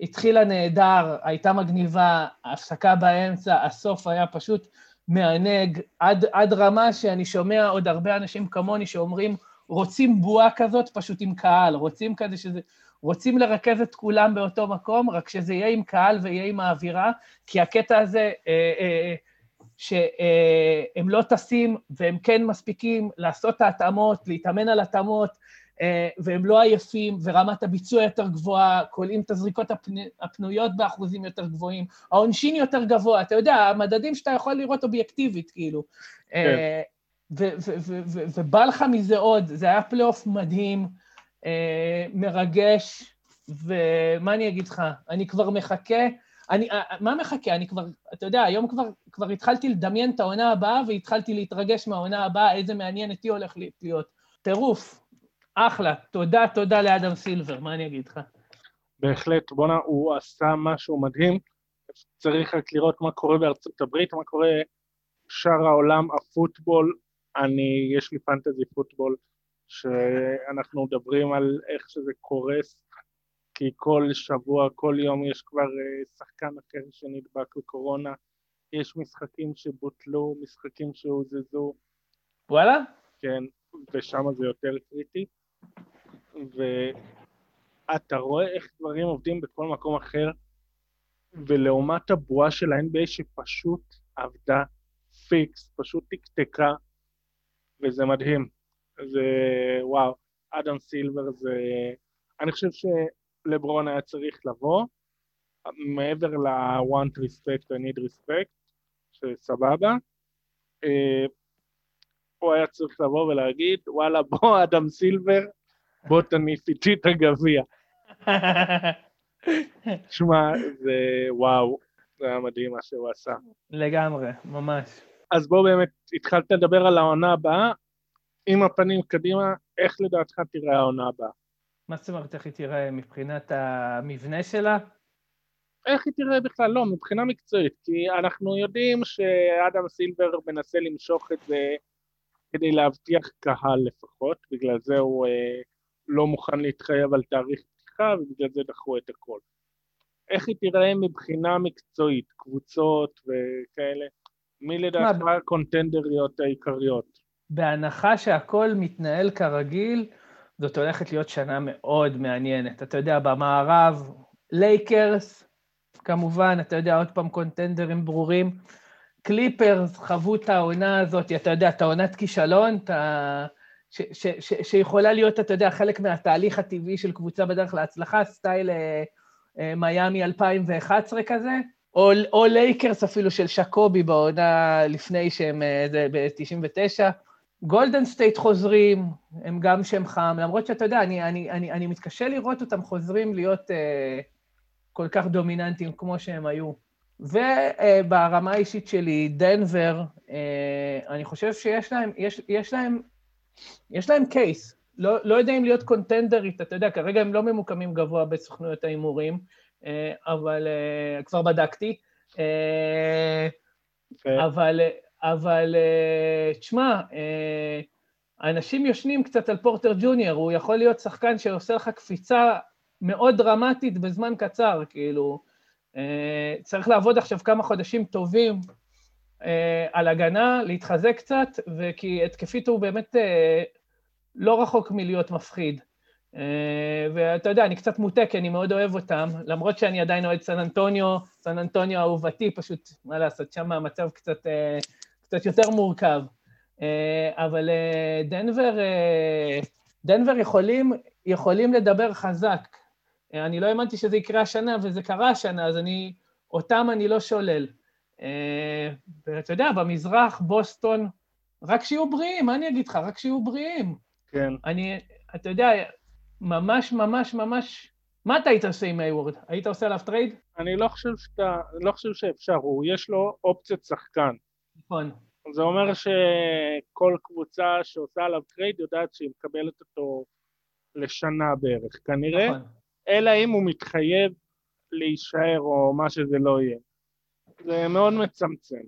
התחילה נהדר, הייתה מגניבה, ההפסקה באמצע, הסוף היה פשוט מענג, עד, עד רמה שאני שומע עוד הרבה אנשים כמוני שאומרים, רוצים בועה כזאת? פשוט עם קהל, רוצים כזה שזה... רוצים לרכז את כולם באותו מקום, רק שזה יהיה עם קהל ויהיה עם האווירה, כי הקטע הזה, אה, אה, שהם לא טסים והם כן מספיקים לעשות את ההתאמות, להתאמן על התאמות, אה, והם לא עייפים, ורמת הביצוע יותר גבוהה, כולאים את הזריקות הפנויות באחוזים יותר גבוהים, העונשין יותר גבוה, אתה יודע, המדדים שאתה יכול לראות אובייקטיבית, כאילו. כן. ובא לך מזה עוד, זה היה פלייאוף מדהים, אה, מרגש, ומה אני אגיד לך, אני כבר מחכה, אני, מה מחכה? אני כבר, אתה יודע, היום כבר, כבר התחלתי לדמיין את העונה הבאה, והתחלתי להתרגש מהעונה הבאה, איזה מעניין איתי הולך להיות. טירוף, אחלה, תודה, תודה לאדם סילבר, מה אני אגיד לך? בהחלט, בואנה, הוא עשה משהו מדהים. צריך רק לראות מה קורה בארצות הברית, מה קורה שאר העולם, הפוטבול. אני, יש לי פנטזי פוטבול, שאנחנו מדברים על איך שזה קורס, כי כל שבוע, כל יום יש כבר אה, שחקן אחר שנדבק לקורונה. יש משחקים שבוטלו, משחקים שהוזזו. וואלה? כן, ושם זה יותר קריטי. ואתה רואה איך דברים עובדים בכל מקום אחר, ולעומת הבועה של ה-NBA שפשוט עבדה פיקס, פשוט תקתקה, וזה מדהים. זה וואו, אדם סילבר זה... אני חושב שלברון היה צריך לבוא, מעבר ל-want respect I need respect, שסבבה, הוא היה צריך לבוא ולהגיד, וואלה, בוא, אדם סילבר, בוא תניף איתי את הגביע. שמע, זה וואו, זה היה מדהים מה שהוא עשה. לגמרי, ממש. אז בוא באמת, התחלת לדבר על העונה הבאה, עם הפנים קדימה, איך לדעתך תראה העונה הבאה? מה זאת אומרת איך היא תראה מבחינת המבנה שלה? איך היא תראה בכלל? לא, מבחינה מקצועית, כי אנחנו יודעים שאדם סילבר מנסה למשוך את זה כדי להבטיח קהל לפחות, בגלל זה הוא אה, לא מוכן להתחייב על תאריך פתיחה ובגלל זה דחו את הכל. איך היא תיראה מבחינה מקצועית, קבוצות וכאלה? מי לדעתך ה contenderיות העיקריות? בהנחה שהכל מתנהל כרגיל, זאת הולכת להיות שנה מאוד מעניינת. אתה יודע, במערב, לייקרס, כמובן, אתה יודע, עוד פעם contenderים ברורים. קליפרס חוו את העונה הזאת, אתה יודע, את העונת כישלון, את ה... ש, ש, ש, שיכולה להיות, אתה יודע, חלק מהתהליך הטבעי של קבוצה בדרך להצלחה, סטייל אה, אה, מיאמי 2011 כזה, או, או לייקרס אפילו של שקובי בעונה לפני שהם, אה, זה ב-99. גולדן סטייט חוזרים, הם גם שם חם, למרות שאתה יודע, אני, אני, אני, אני מתקשה לראות אותם חוזרים להיות אה, כל כך דומיננטיים כמו שהם היו. וברמה האישית שלי, דנבר, אה, אני חושב שיש להם, יש, יש להם, יש להם קייס. לא, לא יודע אם להיות קונטנדרית, אתה יודע, כרגע הם לא ממוקמים גבוה בסוכנויות ההימורים, אה, אבל אה, כבר בדקתי. אבל, אבל תשמע, אנשים יושנים קצת על פורטר ג'וניור, הוא יכול להיות שחקן שעושה לך קפיצה מאוד דרמטית בזמן קצר, כאילו, צריך לעבוד עכשיו כמה חודשים טובים אה, על הגנה, להתחזק קצת, וכי התקפית הוא באמת אה, לא רחוק מלהיות מפחיד. ואתה יודע, אני קצת מוטה, כי אני מאוד אוהב אותם, למרות שאני עדיין אוהד סן אנטוניו, סן אנטוניו אהובתי, פשוט, מה לעשות, שם המצב קצת, קצת יותר מורכב. אבל דנבר, דנבר יכולים, יכולים לדבר חזק. אני לא האמנתי שזה יקרה השנה, וזה קרה השנה, אז אני, אותם אני לא שולל. אה, ואתה יודע, במזרח, בוסטון, רק שיהיו בריאים, מה אני אגיד לך? רק שיהיו בריאים. כן. אני, אתה יודע, ממש ממש ממש מה אתה היית עושה עם הייוורד? היית עושה עליו trade? אני לא חושב, שאתה, לא חושב שאפשר, הוא, יש לו אופציית שחקן. נכון. זה אומר שכל קבוצה שעושה עליו trade יודעת שהיא מקבלת אותו לשנה בערך, כנראה, נכון. אלא אם הוא מתחייב להישאר או מה שזה לא יהיה. זה מאוד מצמצם.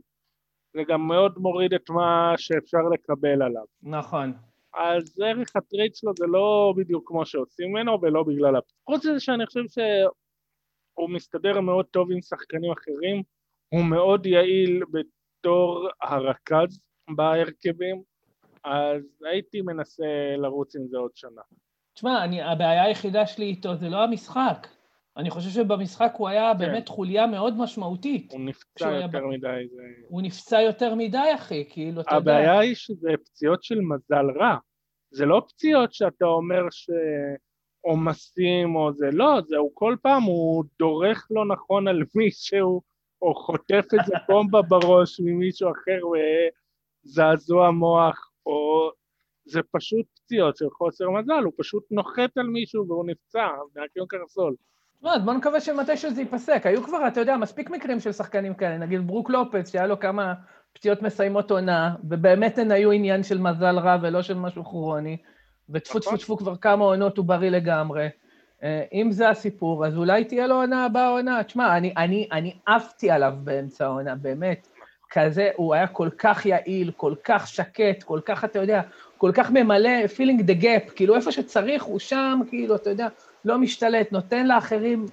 זה גם מאוד מוריד את מה שאפשר לקבל עליו. נכון. אז ערך הטרייד שלו זה לא בדיוק כמו שעושים ממנו ולא בגלל הפ... חוץ מזה שאני חושב שהוא מסתדר מאוד טוב עם שחקנים אחרים, הוא מאוד יעיל בתור הרכז בהרכבים, אז הייתי מנסה לרוץ עם זה עוד שנה. תשמע, הבעיה היחידה שלי איתו זה לא המשחק. אני חושב שבמשחק הוא היה כן. באמת חוליה מאוד משמעותית. הוא נפצע יותר ב... מדי. זה... הוא נפצע יותר מדי, אחי, כאילו, אתה יודע. הבעיה היא שזה פציעות של מזל רע. זה לא פציעות שאתה אומר שעומסים או זה, לא, זה הוא כל פעם, הוא דורך לא נכון על מישהו, או חוטף איזה בומבה בראש ממישהו אחר וזעזוע מוח, או זה פשוט פציעות של חוסר מזל, הוא פשוט נוחת על מישהו והוא נפצע, מהקיום קרסול. לא, אז בוא נקווה שמתישהו זה ייפסק. היו כבר, אתה יודע, מספיק מקרים של שחקנים כאלה, נגיד ברוק לופץ, שהיה לו כמה פציעות מסיימות עונה, ובאמת הן היו עניין של מזל רע ולא של משהו כרוני, וטפו טפו טפו כבר כמה עונות הוא בריא לגמרי. אה, אם זה הסיפור, אז אולי תהיה לו עונה הבאה עונה. תשמע, אני, אני, אני עפתי עליו באמצע העונה, באמת. כזה, הוא היה כל כך יעיל, כל כך שקט, כל כך, אתה יודע, כל כך ממלא feeling the gap, כאילו איפה שצריך הוא שם, כאילו, אתה יודע, לא משתלט, נותן לאחרים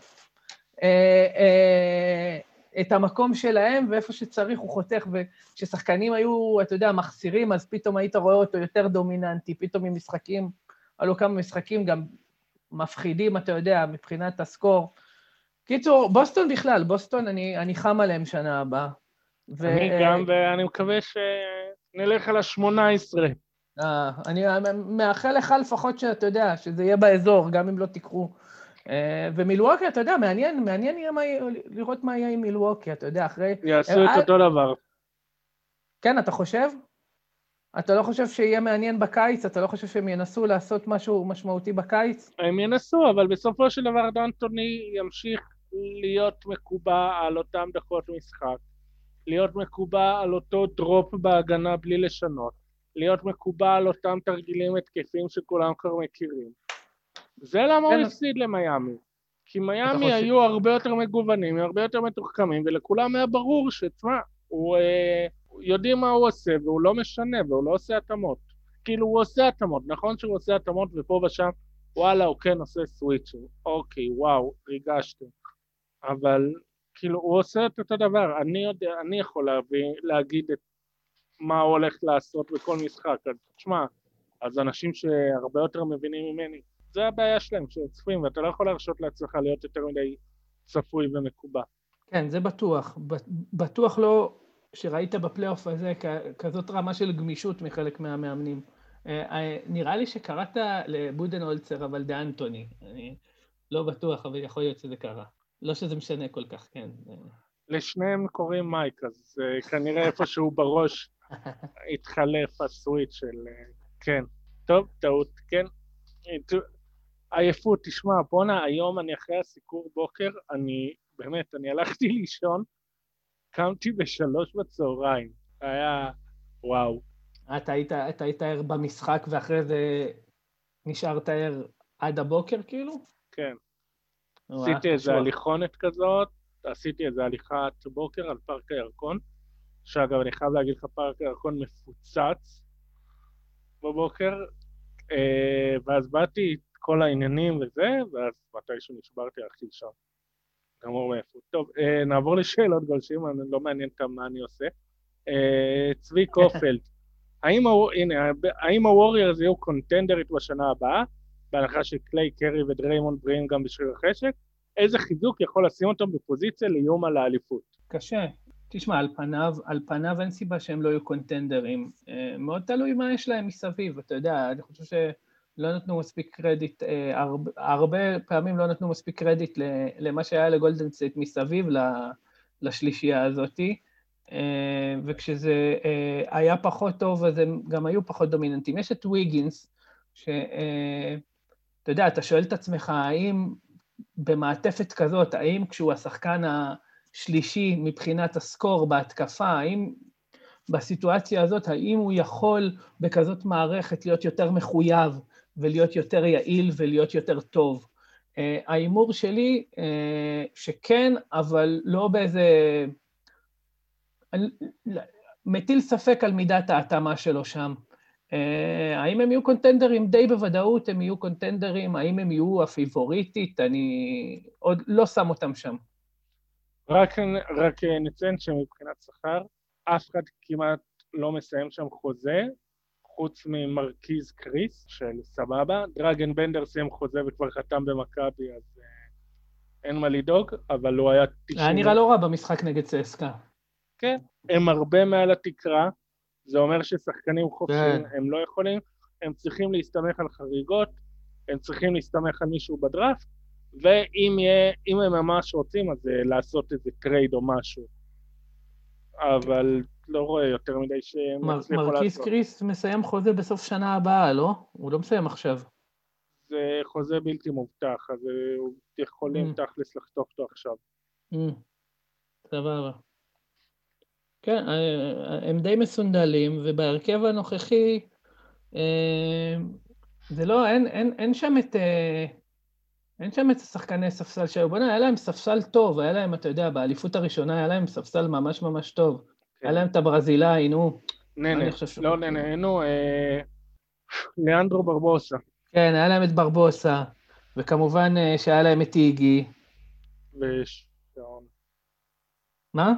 אה, אה, את המקום שלהם, ואיפה שצריך הוא חותך, וכששחקנים היו, אתה יודע, מחסירים, אז פתאום היית רואה אותו יותר דומיננטי, פתאום עם משחקים, עלו כמה משחקים גם מפחידים, אתה יודע, מבחינת הסקור. קיצור, בוסטון בכלל, בוסטון, אני, אני חם עליהם שנה הבאה. ו... אני גם, ואני מקווה שנלך על ה-18. אה, אני מאחל לך לפחות שאתה יודע, שזה יהיה באזור, גם אם לא תיקחו. אה, ומילווקי, אתה יודע, מעניין, מעניין יהיה מה, לראות מה יהיה עם מילווקי, אתה יודע, אחרי... יעשו את אה, אותו דבר. כן, אתה חושב? אתה לא חושב שיהיה מעניין בקיץ? אתה לא חושב שהם ינסו לעשות משהו משמעותי בקיץ? הם ינסו, אבל בסופו של דבר דנטוני ימשיך להיות מקובע על אותם דקות משחק, להיות מקובע על אותו דרופ בהגנה בלי לשנות. להיות מקובל אותם תרגילים התקפים שכולם כבר מכירים. זה למה הוא כן. הפסיד למיאמי. כי מיאמי היו הרבה יותר מגוונים, הרבה יותר מתוחכמים, ולכולם היה ברור שתשמע, הוא... אה, יודעים מה הוא עושה, והוא לא משנה, והוא לא עושה התאמות. כאילו, הוא עושה התאמות, נכון שהוא עושה התאמות, ופה ושם, וואלה, הוא כן עושה סוויצ'ים. אוקיי, וואו, ריגשתם. אבל, כאילו, הוא עושה את אותו דבר. אני יודע, אני יכול להביא, להגיד את מה הוא הולך לעשות בכל משחק. אז תשמע, אז אנשים שהרבה יותר מבינים ממני, זה הבעיה שלהם, שהם צפויים, ואתה לא יכול להרשות לעצמך להיות יותר מדי צפוי ומקובע. כן, זה בטוח. בטוח לא שראית בפלייאוף הזה כזאת רמה של גמישות מחלק מהמאמנים. אה, אה, נראה לי שקראת לבודנהולצר, אבל דה אנטוני. אני לא בטוח, אבל יכול להיות שזה קרה. לא שזה משנה כל כך, כן. לשניהם קוראים מייק, אז uh, כנראה איפשהו בראש התחלף הסוויץ' של... אה, כן. טוב, טעות, כן. עייפות, תשמע, בואנה, היום אני אחרי הסיקור בוקר, אני, באמת, אני הלכתי לישון, קמתי בשלוש בצהריים. היה, וואו. אתה היית, אתה היית ער במשחק ואחרי זה נשארת ער עד הבוקר, כאילו? כן. עשיתי איזה הליכונת כזאת, עשיתי איזה הליכת בוקר על פארק הירקון. שאגב, אני חייב להגיד לך, פארק הירקון מפוצץ בבוקר, אה, ואז באתי את כל העניינים וזה, ואז מתישהו נשברתי הלכתי שם. גמור מעייפות. טוב, אה, נעבור לשאלות גולשים, אני לא מעניין אותם מה אני עושה. אה, צבי קופלד, האם, הנה, האם הווריירס יהיו contenderית בשנה הבאה, בהנחה שקליי, קרי ודריימונד בריאים גם בשריר החשק? איזה חיזוק יכול לשים אותם בפוזיציה לאיום על האליפות? קשה. תשמע, על פניו, על פניו אין סיבה שהם לא יהיו contenderים. אה, מאוד תלוי מה יש להם מסביב, אתה יודע, אני חושב שלא נתנו מספיק קרדיט, אה, הרבה, הרבה פעמים לא נתנו מספיק קרדיט למה שהיה לגולדן סטייט מסביב לשלישייה הזאתי, אה, וכשזה היה פחות טוב, אז הם גם היו פחות דומיננטים. יש את ויגינס, שאתה יודע, אתה שואל את עצמך, האם במעטפת כזאת, האם כשהוא השחקן השלישי מבחינת הסקור בהתקפה, האם בסיטואציה הזאת, האם הוא יכול בכזאת מערכת להיות יותר מחויב ולהיות יותר יעיל ולהיות יותר טוב? אה, ההימור שלי אה, שכן, אבל לא באיזה... מטיל ספק על מידת ההתאמה שלו שם. אה, האם הם יהיו קונטנדרים? די בוודאות הם יהיו קונטנדרים, האם הם יהיו הפיבוריטית? אני עוד לא שם אותם שם. רק, רק נציין שמבחינת שכר, אף אחד כמעט לא מסיים שם חוזה, חוץ ממרכיז קריס, של סבבה. דרגן בנדר סיים חוזה וכבר חתם במכבי, אז אה, אין מה לדאוג, אבל הוא היה 90... היה נראה לא רע במשחק נגד צסקה. כן, הם הרבה מעל התקרה, זה אומר ששחקנים חופשיים כן. הם לא יכולים, הם צריכים להסתמך על חריגות, הם צריכים להסתמך על מישהו בדראפט, ואם יהיה, אם הם ממש רוצים, אז אה, לעשות איזה trade או משהו. אבל לא רואה יותר מדי שהם מר, יצליחו לעשות. מרקיס קריס מסיים חוזה בסוף שנה הבאה, לא? הוא לא מסיים עכשיו. זה חוזה בלתי מובטח, אז אה, יכולים mm. תכלס לחתוך אותו עכשיו. Mm. סבבה. כן, אה, הם די מסונדלים, ובהרכב הנוכחי, זה לא, אין, אין, אין שם את... אה, אין שם את השחקני ספסל שהיו, בוא'נה, היה להם ספסל טוב, היה להם, אתה יודע, באליפות הראשונה היה להם ספסל ממש ממש טוב. כן. היה להם את הברזילאי, נו. ננה, לא ננה, נו, אה, ליאנדרו ברבוסה. כן, היה להם את ברבוסה, וכמובן שהיה להם את איגי. ושעון. מה?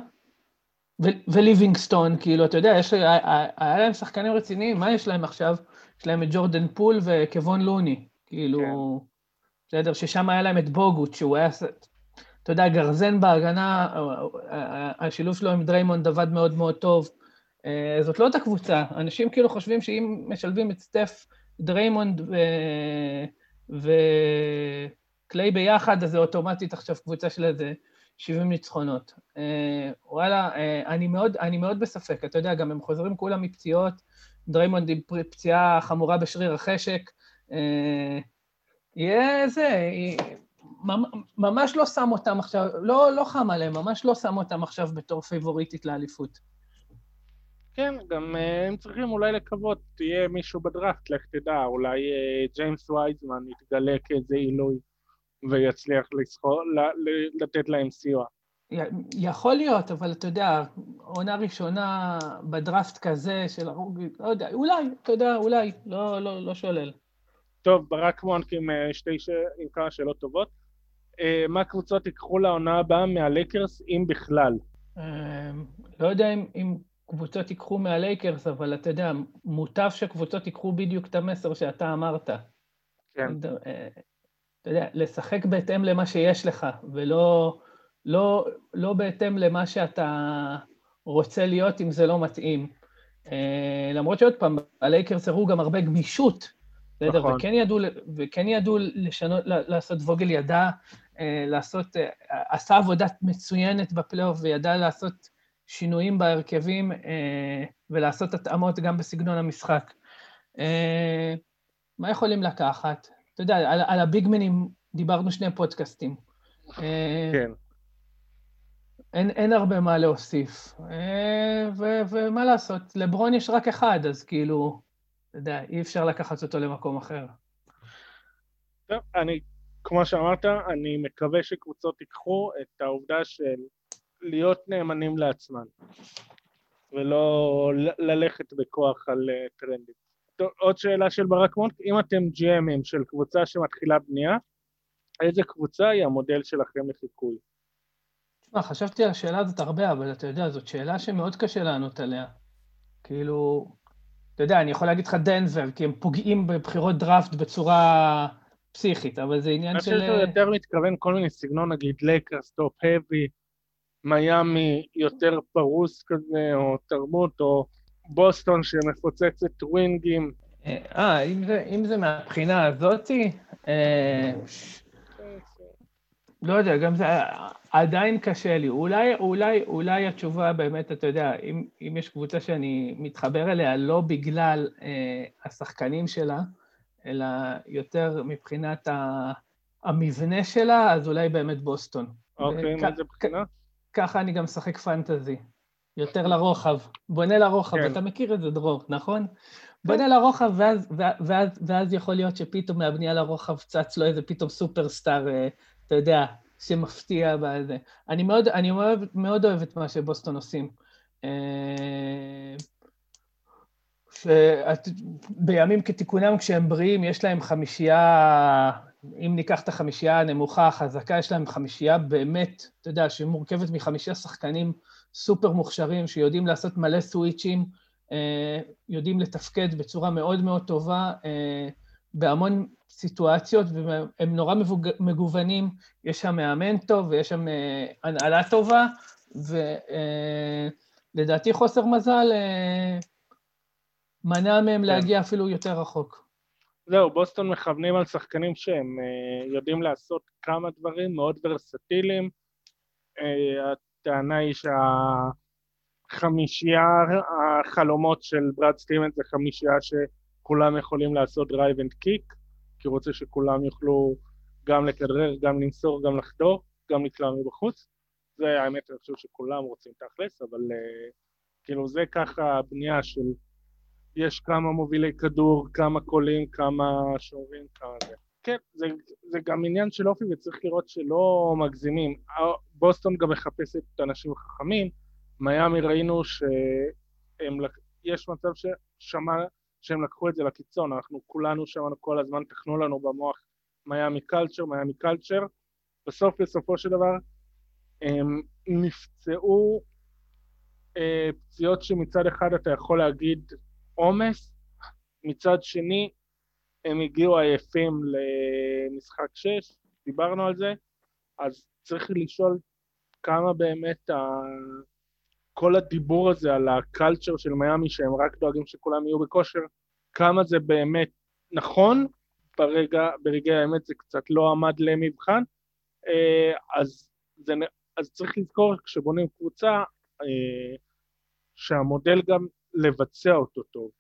וליבינגסטון, כאילו, אתה יודע, יש, היה להם שחקנים רציניים, מה יש להם עכשיו? יש להם את ג'ורדן פול וקוון לוני, כאילו, כן. בסדר, ששם היה להם את בוגוט, שהוא היה, אתה יודע, גרזן בהגנה, השילוב שלו עם דריימונד עבד מאוד מאוד טוב. אה, זאת לא אותה קבוצה, אנשים כאילו חושבים שאם משלבים את סטף, דריימונד ו... וקליי ביחד, אז זה אוטומטית עכשיו קבוצה של איזה 70 ניצחונות. אה, וואלה, אה, אני מאוד, אני מאוד בספק, אתה יודע, גם הם חוזרים כולם מפציעות, דריימונד עם פציעה חמורה בשריר החשק. אה, יהיה זה, ממש לא שם אותם עכשיו, לא, לא חם עליהם, ממש לא שם אותם עכשיו בתור פייבוריטית לאליפות. כן, גם הם צריכים אולי לקוות, תהיה מישהו בדראפט, לך תדע, אולי ג'יימס וייזמן יתגלה כאיזה עילוי. ויצליח לסחור, לתת להם סיוע. יכול להיות, אבל אתה יודע, עונה ראשונה בדראפט כזה של הרוג, לא יודע, אולי, אתה יודע, אולי, לא, לא, לא שולל. טוב, ברק מונק עם, אה, שתי ש... עם כמה שאלות טובות. אה, מה קבוצות ייקחו לעונה הבאה מהלייקרס, אם בכלל? אה, לא יודע אם, אם קבוצות ייקחו מהלייקרס, אבל אתה יודע, מוטב שקבוצות ייקחו בדיוק את המסר שאתה אמרת. כן. אתה יודע, לשחק בהתאם למה שיש לך, ולא לא, לא בהתאם למה שאתה רוצה להיות אם זה לא מתאים. למרות שעוד פעם, הלייקרס הראו גם הרבה גמישות, בסדר? נכון. וכן ידעו, וכן ידעו לשנות, לעשות, ווגל ידע uh, לעשות, uh, עשה עבודה מצוינת בפלייאוף וידע לעשות שינויים בהרכבים uh, ולעשות התאמות גם בסגנון המשחק. מה יכולים לקחת? אתה יודע, על, על הביגמנים דיברנו שני פודקאסטים. אה, כן. אין, אין הרבה מה להוסיף. אה, ו, ומה לעשות, לברון יש רק אחד, אז כאילו, אתה יודע, אי אפשר לקחת אותו למקום אחר. טוב, אני, כמו שאמרת, אני מקווה שקבוצות ייקחו את העובדה של להיות נאמנים לעצמן, ולא ללכת בכוח על אה, טרנדים. עוד שאלה של ברק מונק, אם אתם GMים של קבוצה שמתחילה בנייה, איזה קבוצה היא המודל שלכם לחיקוי? תשמע, חשבתי על השאלה הזאת הרבה, אבל אתה יודע, זאת שאלה שמאוד קשה לענות עליה. כאילו, אתה יודע, אני יכול להגיד לך דנבר, כי הם פוגעים בבחירות דראפט בצורה פסיכית, אבל זה עניין של... אני חושב שהוא יותר מתכוון כל מיני סגנון, נגיד לייקרס, top heavy, מיאמי יותר פרוס כזה, או תרבות, או בוסטון שמפוצצת ווינגים. אה, אם זה, אם זה מהבחינה הזאתי, אה, לא יודע, גם זה עדיין קשה לי. אולי, אולי, אולי התשובה באמת, אתה יודע, אם, אם יש קבוצה שאני מתחבר אליה לא בגלל אה, השחקנים שלה, אלא יותר מבחינת המבנה שלה, אז אולי באמת בוסטון. אוקיי, מאיזה בחינה? ככה אני גם משחק פנטזי. יותר לרוחב. בונה לרוחב, כן. אתה מכיר את זה, דרור, נכון? בונה לרוחב, ואז, ואז, ואז יכול להיות שפתאום מהבנייה לרוחב צץ לו איזה פתאום סופרסטאר, אה, אתה יודע, שמפתיע בזה. אני מאוד, אני מאוד, מאוד אוהב את מה שבוסטון עושים. אה, שבימים כתיקונם, כשהם בריאים, יש להם חמישייה, אם ניקח את החמישייה הנמוכה, החזקה, יש להם חמישייה באמת, אתה יודע, שמורכבת מחמישייה שחקנים סופר מוכשרים, שיודעים לעשות מלא סוויצ'ים, אה, יודעים לתפקד בצורה מאוד מאוד טובה אה, בהמון סיטואציות, והם נורא מגוונים, יש שם מאמן טוב ויש שם אה, הנהלה טובה, ולדעתי חוסר מזל מנע מהם כן. להגיע אפילו יותר רחוק. זהו, בוסטון מכוונים על שחקנים שהם יודעים לעשות כמה דברים מאוד ורסטיליים. הטענה היא שה... חמישייה החלומות של ברד סטיבנס זה חמישייה שכולם יכולים לעשות drive and kick, כי הוא רוצה שכולם יוכלו גם לכדרר, גם למסור, גם לחדור, גם לקלוע מבחוץ. זה האמת, אני חושב שכולם רוצים תכלס, אבל uh, כאילו זה ככה הבנייה של יש כמה מובילי כדור, כמה קולים, כמה שומרים, כמה זה. כן, זה, זה גם עניין של אופי וצריך לראות שלא מגזימים. בוסטון גם מחפשת אנשים חכמים, מיאמי ראינו שיש מצב ששמע, שהם לקחו את זה לקיצון, אנחנו כולנו שמענו כל הזמן, תכנו לנו במוח מיאמי קלצ'ר, מיאמי קלצ'ר, בסוף בסופו של דבר הם נפצעו אה, פציעות שמצד אחד אתה יכול להגיד עומס, מצד שני הם הגיעו עייפים למשחק 6, דיברנו על זה, אז צריך לשאול כמה באמת ה... כל הדיבור הזה על הקלצ'ר של מיאמי, שהם רק דואגים שכולם יהיו בכושר, כמה זה באמת נכון, ברגע, ברגעי האמת זה קצת לא עמד למבחן, אה, אז, זה, אז צריך לזכור כשבונים קבוצה, אה, שהמודל גם לבצע אותו טוב.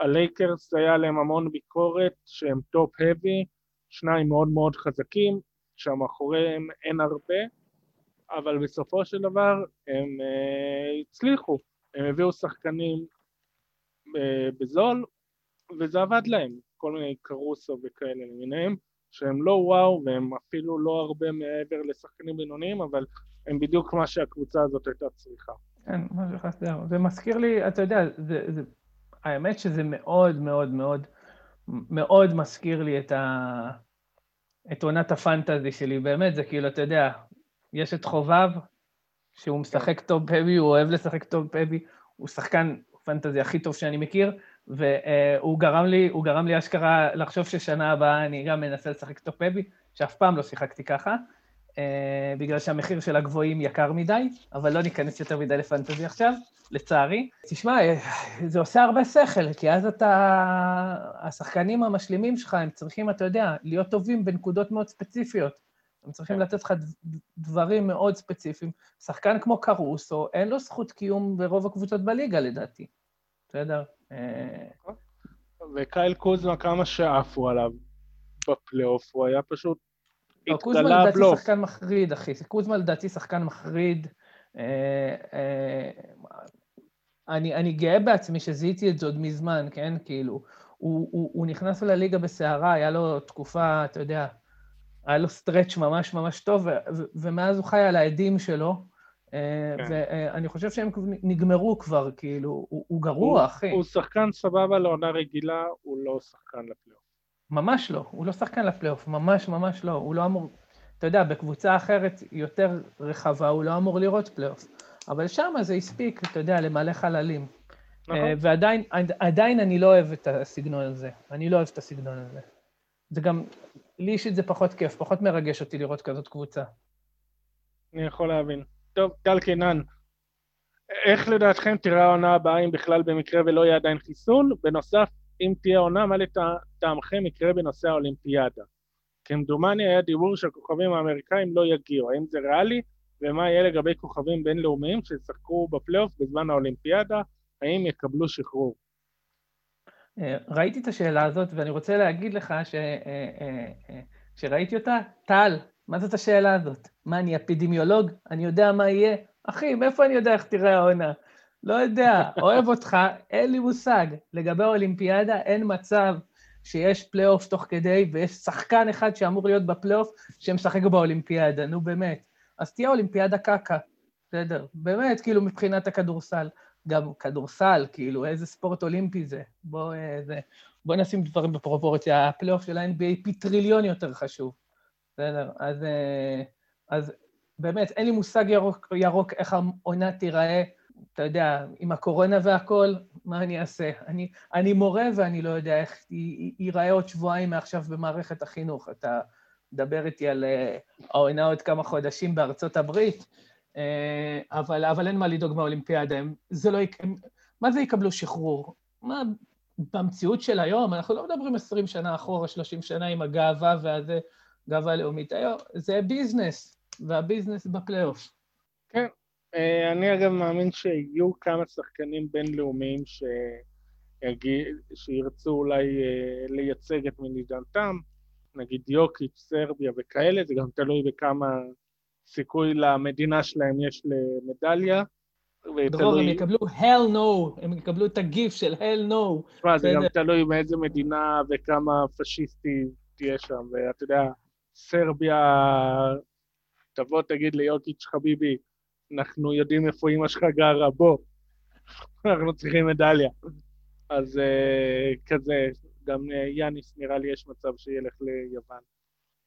הלייקרס היה להם המון ביקורת שהם top-heavy, שניים מאוד מאוד חזקים, שמאחוריהם אין הרבה, אבל בסופו של דבר הם uh, הצליחו, הם הביאו שחקנים uh, בזול, וזה עבד להם, כל מיני קרוסו וכאלה למיניהם, שהם לא וואו והם אפילו לא הרבה מעבר לשחקנים בינוניים, אבל הם בדיוק מה שהקבוצה הזאת הייתה צריכה. כן, מה שחסר. זה מזכיר לי, אתה יודע, זה, זה, האמת שזה מאוד מאוד מאוד מאוד מזכיר לי את, ה, את עונת הפנטזי שלי, באמת, זה כאילו, אתה יודע, יש את חובב, שהוא משחק top heavy, הוא אוהב לשחק top heavy, הוא שחקן פנטזי הכי טוב שאני מכיר, והוא גרם לי, הוא גרם לי אשכרה לחשוב ששנה הבאה אני גם מנסה לשחק top heavy, שאף פעם לא שיחקתי ככה, אה, בגלל שהמחיר של הגבוהים יקר מדי, אבל לא ניכנס יותר מדי לפנטזי עכשיו, לצערי. תשמע, אה, זה עושה הרבה שכל, כי אז אתה... השחקנים המשלימים שלך, הם צריכים, אתה יודע, להיות טובים בנקודות מאוד ספציפיות. הם צריכים. לתת לך דברים מאוד ספציפיים. שחקן כמו קרוסו, אין לו זכות קיום ברוב הקבוצות בליגה, לדעתי. בסדר? אה, וקייל קוזמה, כמה שעפו עליו בפלייאוף, הוא היה פשוט לא. קוזמה לדעתי שחקן מחריד, אחי. קוזמה לדעתי שחקן מחריד. אה, אה, אני, אני גאה בעצמי שזיהיתי את זה עוד מזמן, כן? כאילו, הוא, הוא, הוא נכנס לליגה בסערה, היה לו תקופה, אתה יודע, היה לו stretch ממש ממש טוב, ומאז הוא חי על העדים שלו, אה, כן. ואני חושב שהם נגמרו כבר, כאילו, הוא, הוא גרוע, הוא, אחי. הוא שחקן סבבה לעונה רגילה, הוא לא שחקן לפלייאוף. ממש לא, הוא לא שחקן לפלייאוף, ממש ממש לא, הוא לא אמור... אתה יודע, בקבוצה אחרת יותר רחבה, הוא לא אמור לראות פלייאוף. אבל שם זה הספיק, אתה יודע, למלא חללים. נכון. אה, ועדיין עדיין אני לא אוהב את הסגנון הזה. אני לא אוהב את הסגנון הזה. זה גם, לי אישית זה פחות כיף, פחות מרגש אותי לראות כזאת קבוצה. אני יכול להבין. טוב, טל קינן, איך לדעתכם תראה העונה הבאה אם בכלל במקרה ולא יהיה עדיין חיסון? בנוסף, אם תהיה עונה, מה לטעמכם יקרה בנושא האולימפיאדה? כמדומני היה דיבור שהכוכבים האמריקאים לא יגיעו, האם זה ריאלי? ומה יהיה לגבי כוכבים בינלאומיים שישחקו בפלייאוף בזמן האולימפיאדה, האם יקבלו שחרור? ראיתי את השאלה הזאת, ואני רוצה להגיד לך ש... כשראיתי אותה, טל, מה זאת השאלה הזאת? מה, אני אפידמיולוג? אני יודע מה יהיה? אחי, מאיפה אני יודע איך תראה העונה? לא יודע, אוהב אותך, אין לי מושג. לגבי האולימפיאדה, אין מצב שיש פלייאוף תוך כדי, ויש שחקן אחד שאמור להיות בפלייאוף שמשחק באולימפיאדה, נו באמת. אז תהיה אולימפיאדה קקה, בסדר? באמת, כאילו, מבחינת הכדורסל. גם כדורסל, כאילו, איזה ספורט אולימפי זה. בוא, אה, זה, בוא נשים דברים בפרופורציה. הפלייאוף של ה-NBA פי טריליון יותר חשוב. בסדר? אז, אה, אז באמת, אין לי מושג ירוק, ירוק איך העונה תיראה. אתה יודע, עם הקורונה והכול, מה אני אעשה? אני, אני מורה ואני לא יודע איך ייראה עוד שבועיים מעכשיו במערכת החינוך. אתה מדבר איתי על uh, העונה עוד כמה חודשים בארצות הברית, אבל, אבל אין מה לדאוג מהאולימפיאדה. זה לא, הם, מה זה יקבלו שחרור? מה, במציאות של היום, אנחנו לא מדברים 20 שנה אחורה, 30 שנה עם הגאווה והזה, גאווה לאומית. היום זה ביזנס, והביזנס בפלייאוף. כן, אה, אני אגב מאמין שיהיו כמה שחקנים בינלאומיים שיגיע, שירצו אולי אה, לייצג את מדינתם, נגיד יוקיץ', סרביה וכאלה, זה גם תלוי בכמה סיכוי למדינה שלהם יש למדליה. דרור, הם יקבלו hell no, הם יקבלו את הגיף של hell no. תשמע, זה גם תלוי מאיזה מדינה וכמה פשיסטי תהיה שם, ואתה יודע, סרביה, תבוא תגיד ליוקיץ' חביבי, אנחנו יודעים איפה אימא שלך גרה, בוא, אנחנו צריכים מדליה. אז uh, כזה, גם uh, יאניס נראה לי יש מצב שילך ליוון.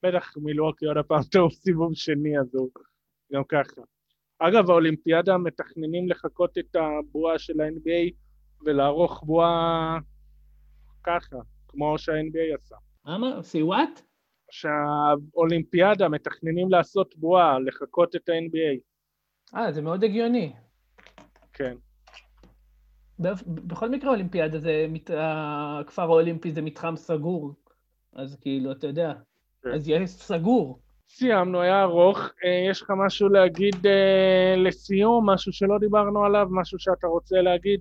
בטח מילואוקי עוד הפעם טוב סיבוב שני, אז הוא גם ככה. אגב, האולימפיאדה מתכננים לחקות את הבועה של ה-NBA ולערוך בועה ככה, כמו שה-NBA עשה. מה אמר? say what? שהאולימפיאדה מתכננים לעשות בועה, לחקות את ה-NBA. אה, זה מאוד הגיוני. כן. בכל מקרה אולימפיאדה זה, הכפר האולימפי זה מתחם סגור, אז כאילו, אתה יודע. אז יש סגור. סיימנו, היה ארוך. אה, יש לך משהו להגיד אה, לסיום, משהו שלא דיברנו עליו, משהו שאתה רוצה להגיד?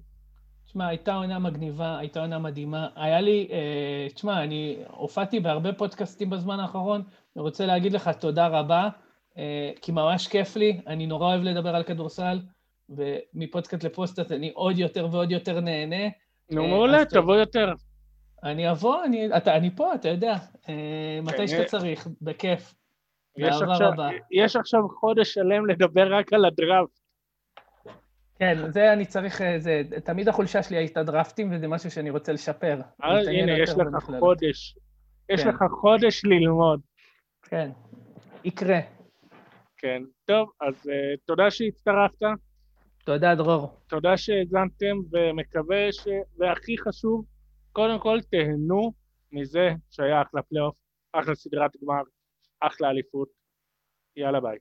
תשמע, הייתה עונה מגניבה, הייתה עונה מדהימה. היה לי, אה, תשמע, אני הופעתי בהרבה פודקאסטים בזמן האחרון, אני רוצה להגיד לך תודה רבה. אה, כי ממש כיף לי, אני נורא אוהב לדבר על כדורסל, ומפודקאסט לפוסטאט אני עוד יותר ועוד יותר נהנה. נו, אה, מעולה, תבוא יותר. אני אבוא, אני, אתה, אני פה, אתה יודע, אה, מתי כן, שאתה צריך, בכיף. יש עכשיו, יש עכשיו חודש שלם לדבר רק על הדראפט. כן, זה אני צריך, זה, תמיד החולשה שלי הייתה דראפטים, וזה משהו שאני רוצה לשפר. הנה, יש לך חודש. יש כן. לך חודש ללמוד. כן, יקרה. כן. טוב, אז uh, תודה שהצטרפת. תודה, דרור. תודה שהאזנתם, ומקווה ש... והכי חשוב, קודם כל תהנו מזה שהיה אחלה פלייאוף, אחלה סדרת גמר, אחלה אליפות. יאללה ביי.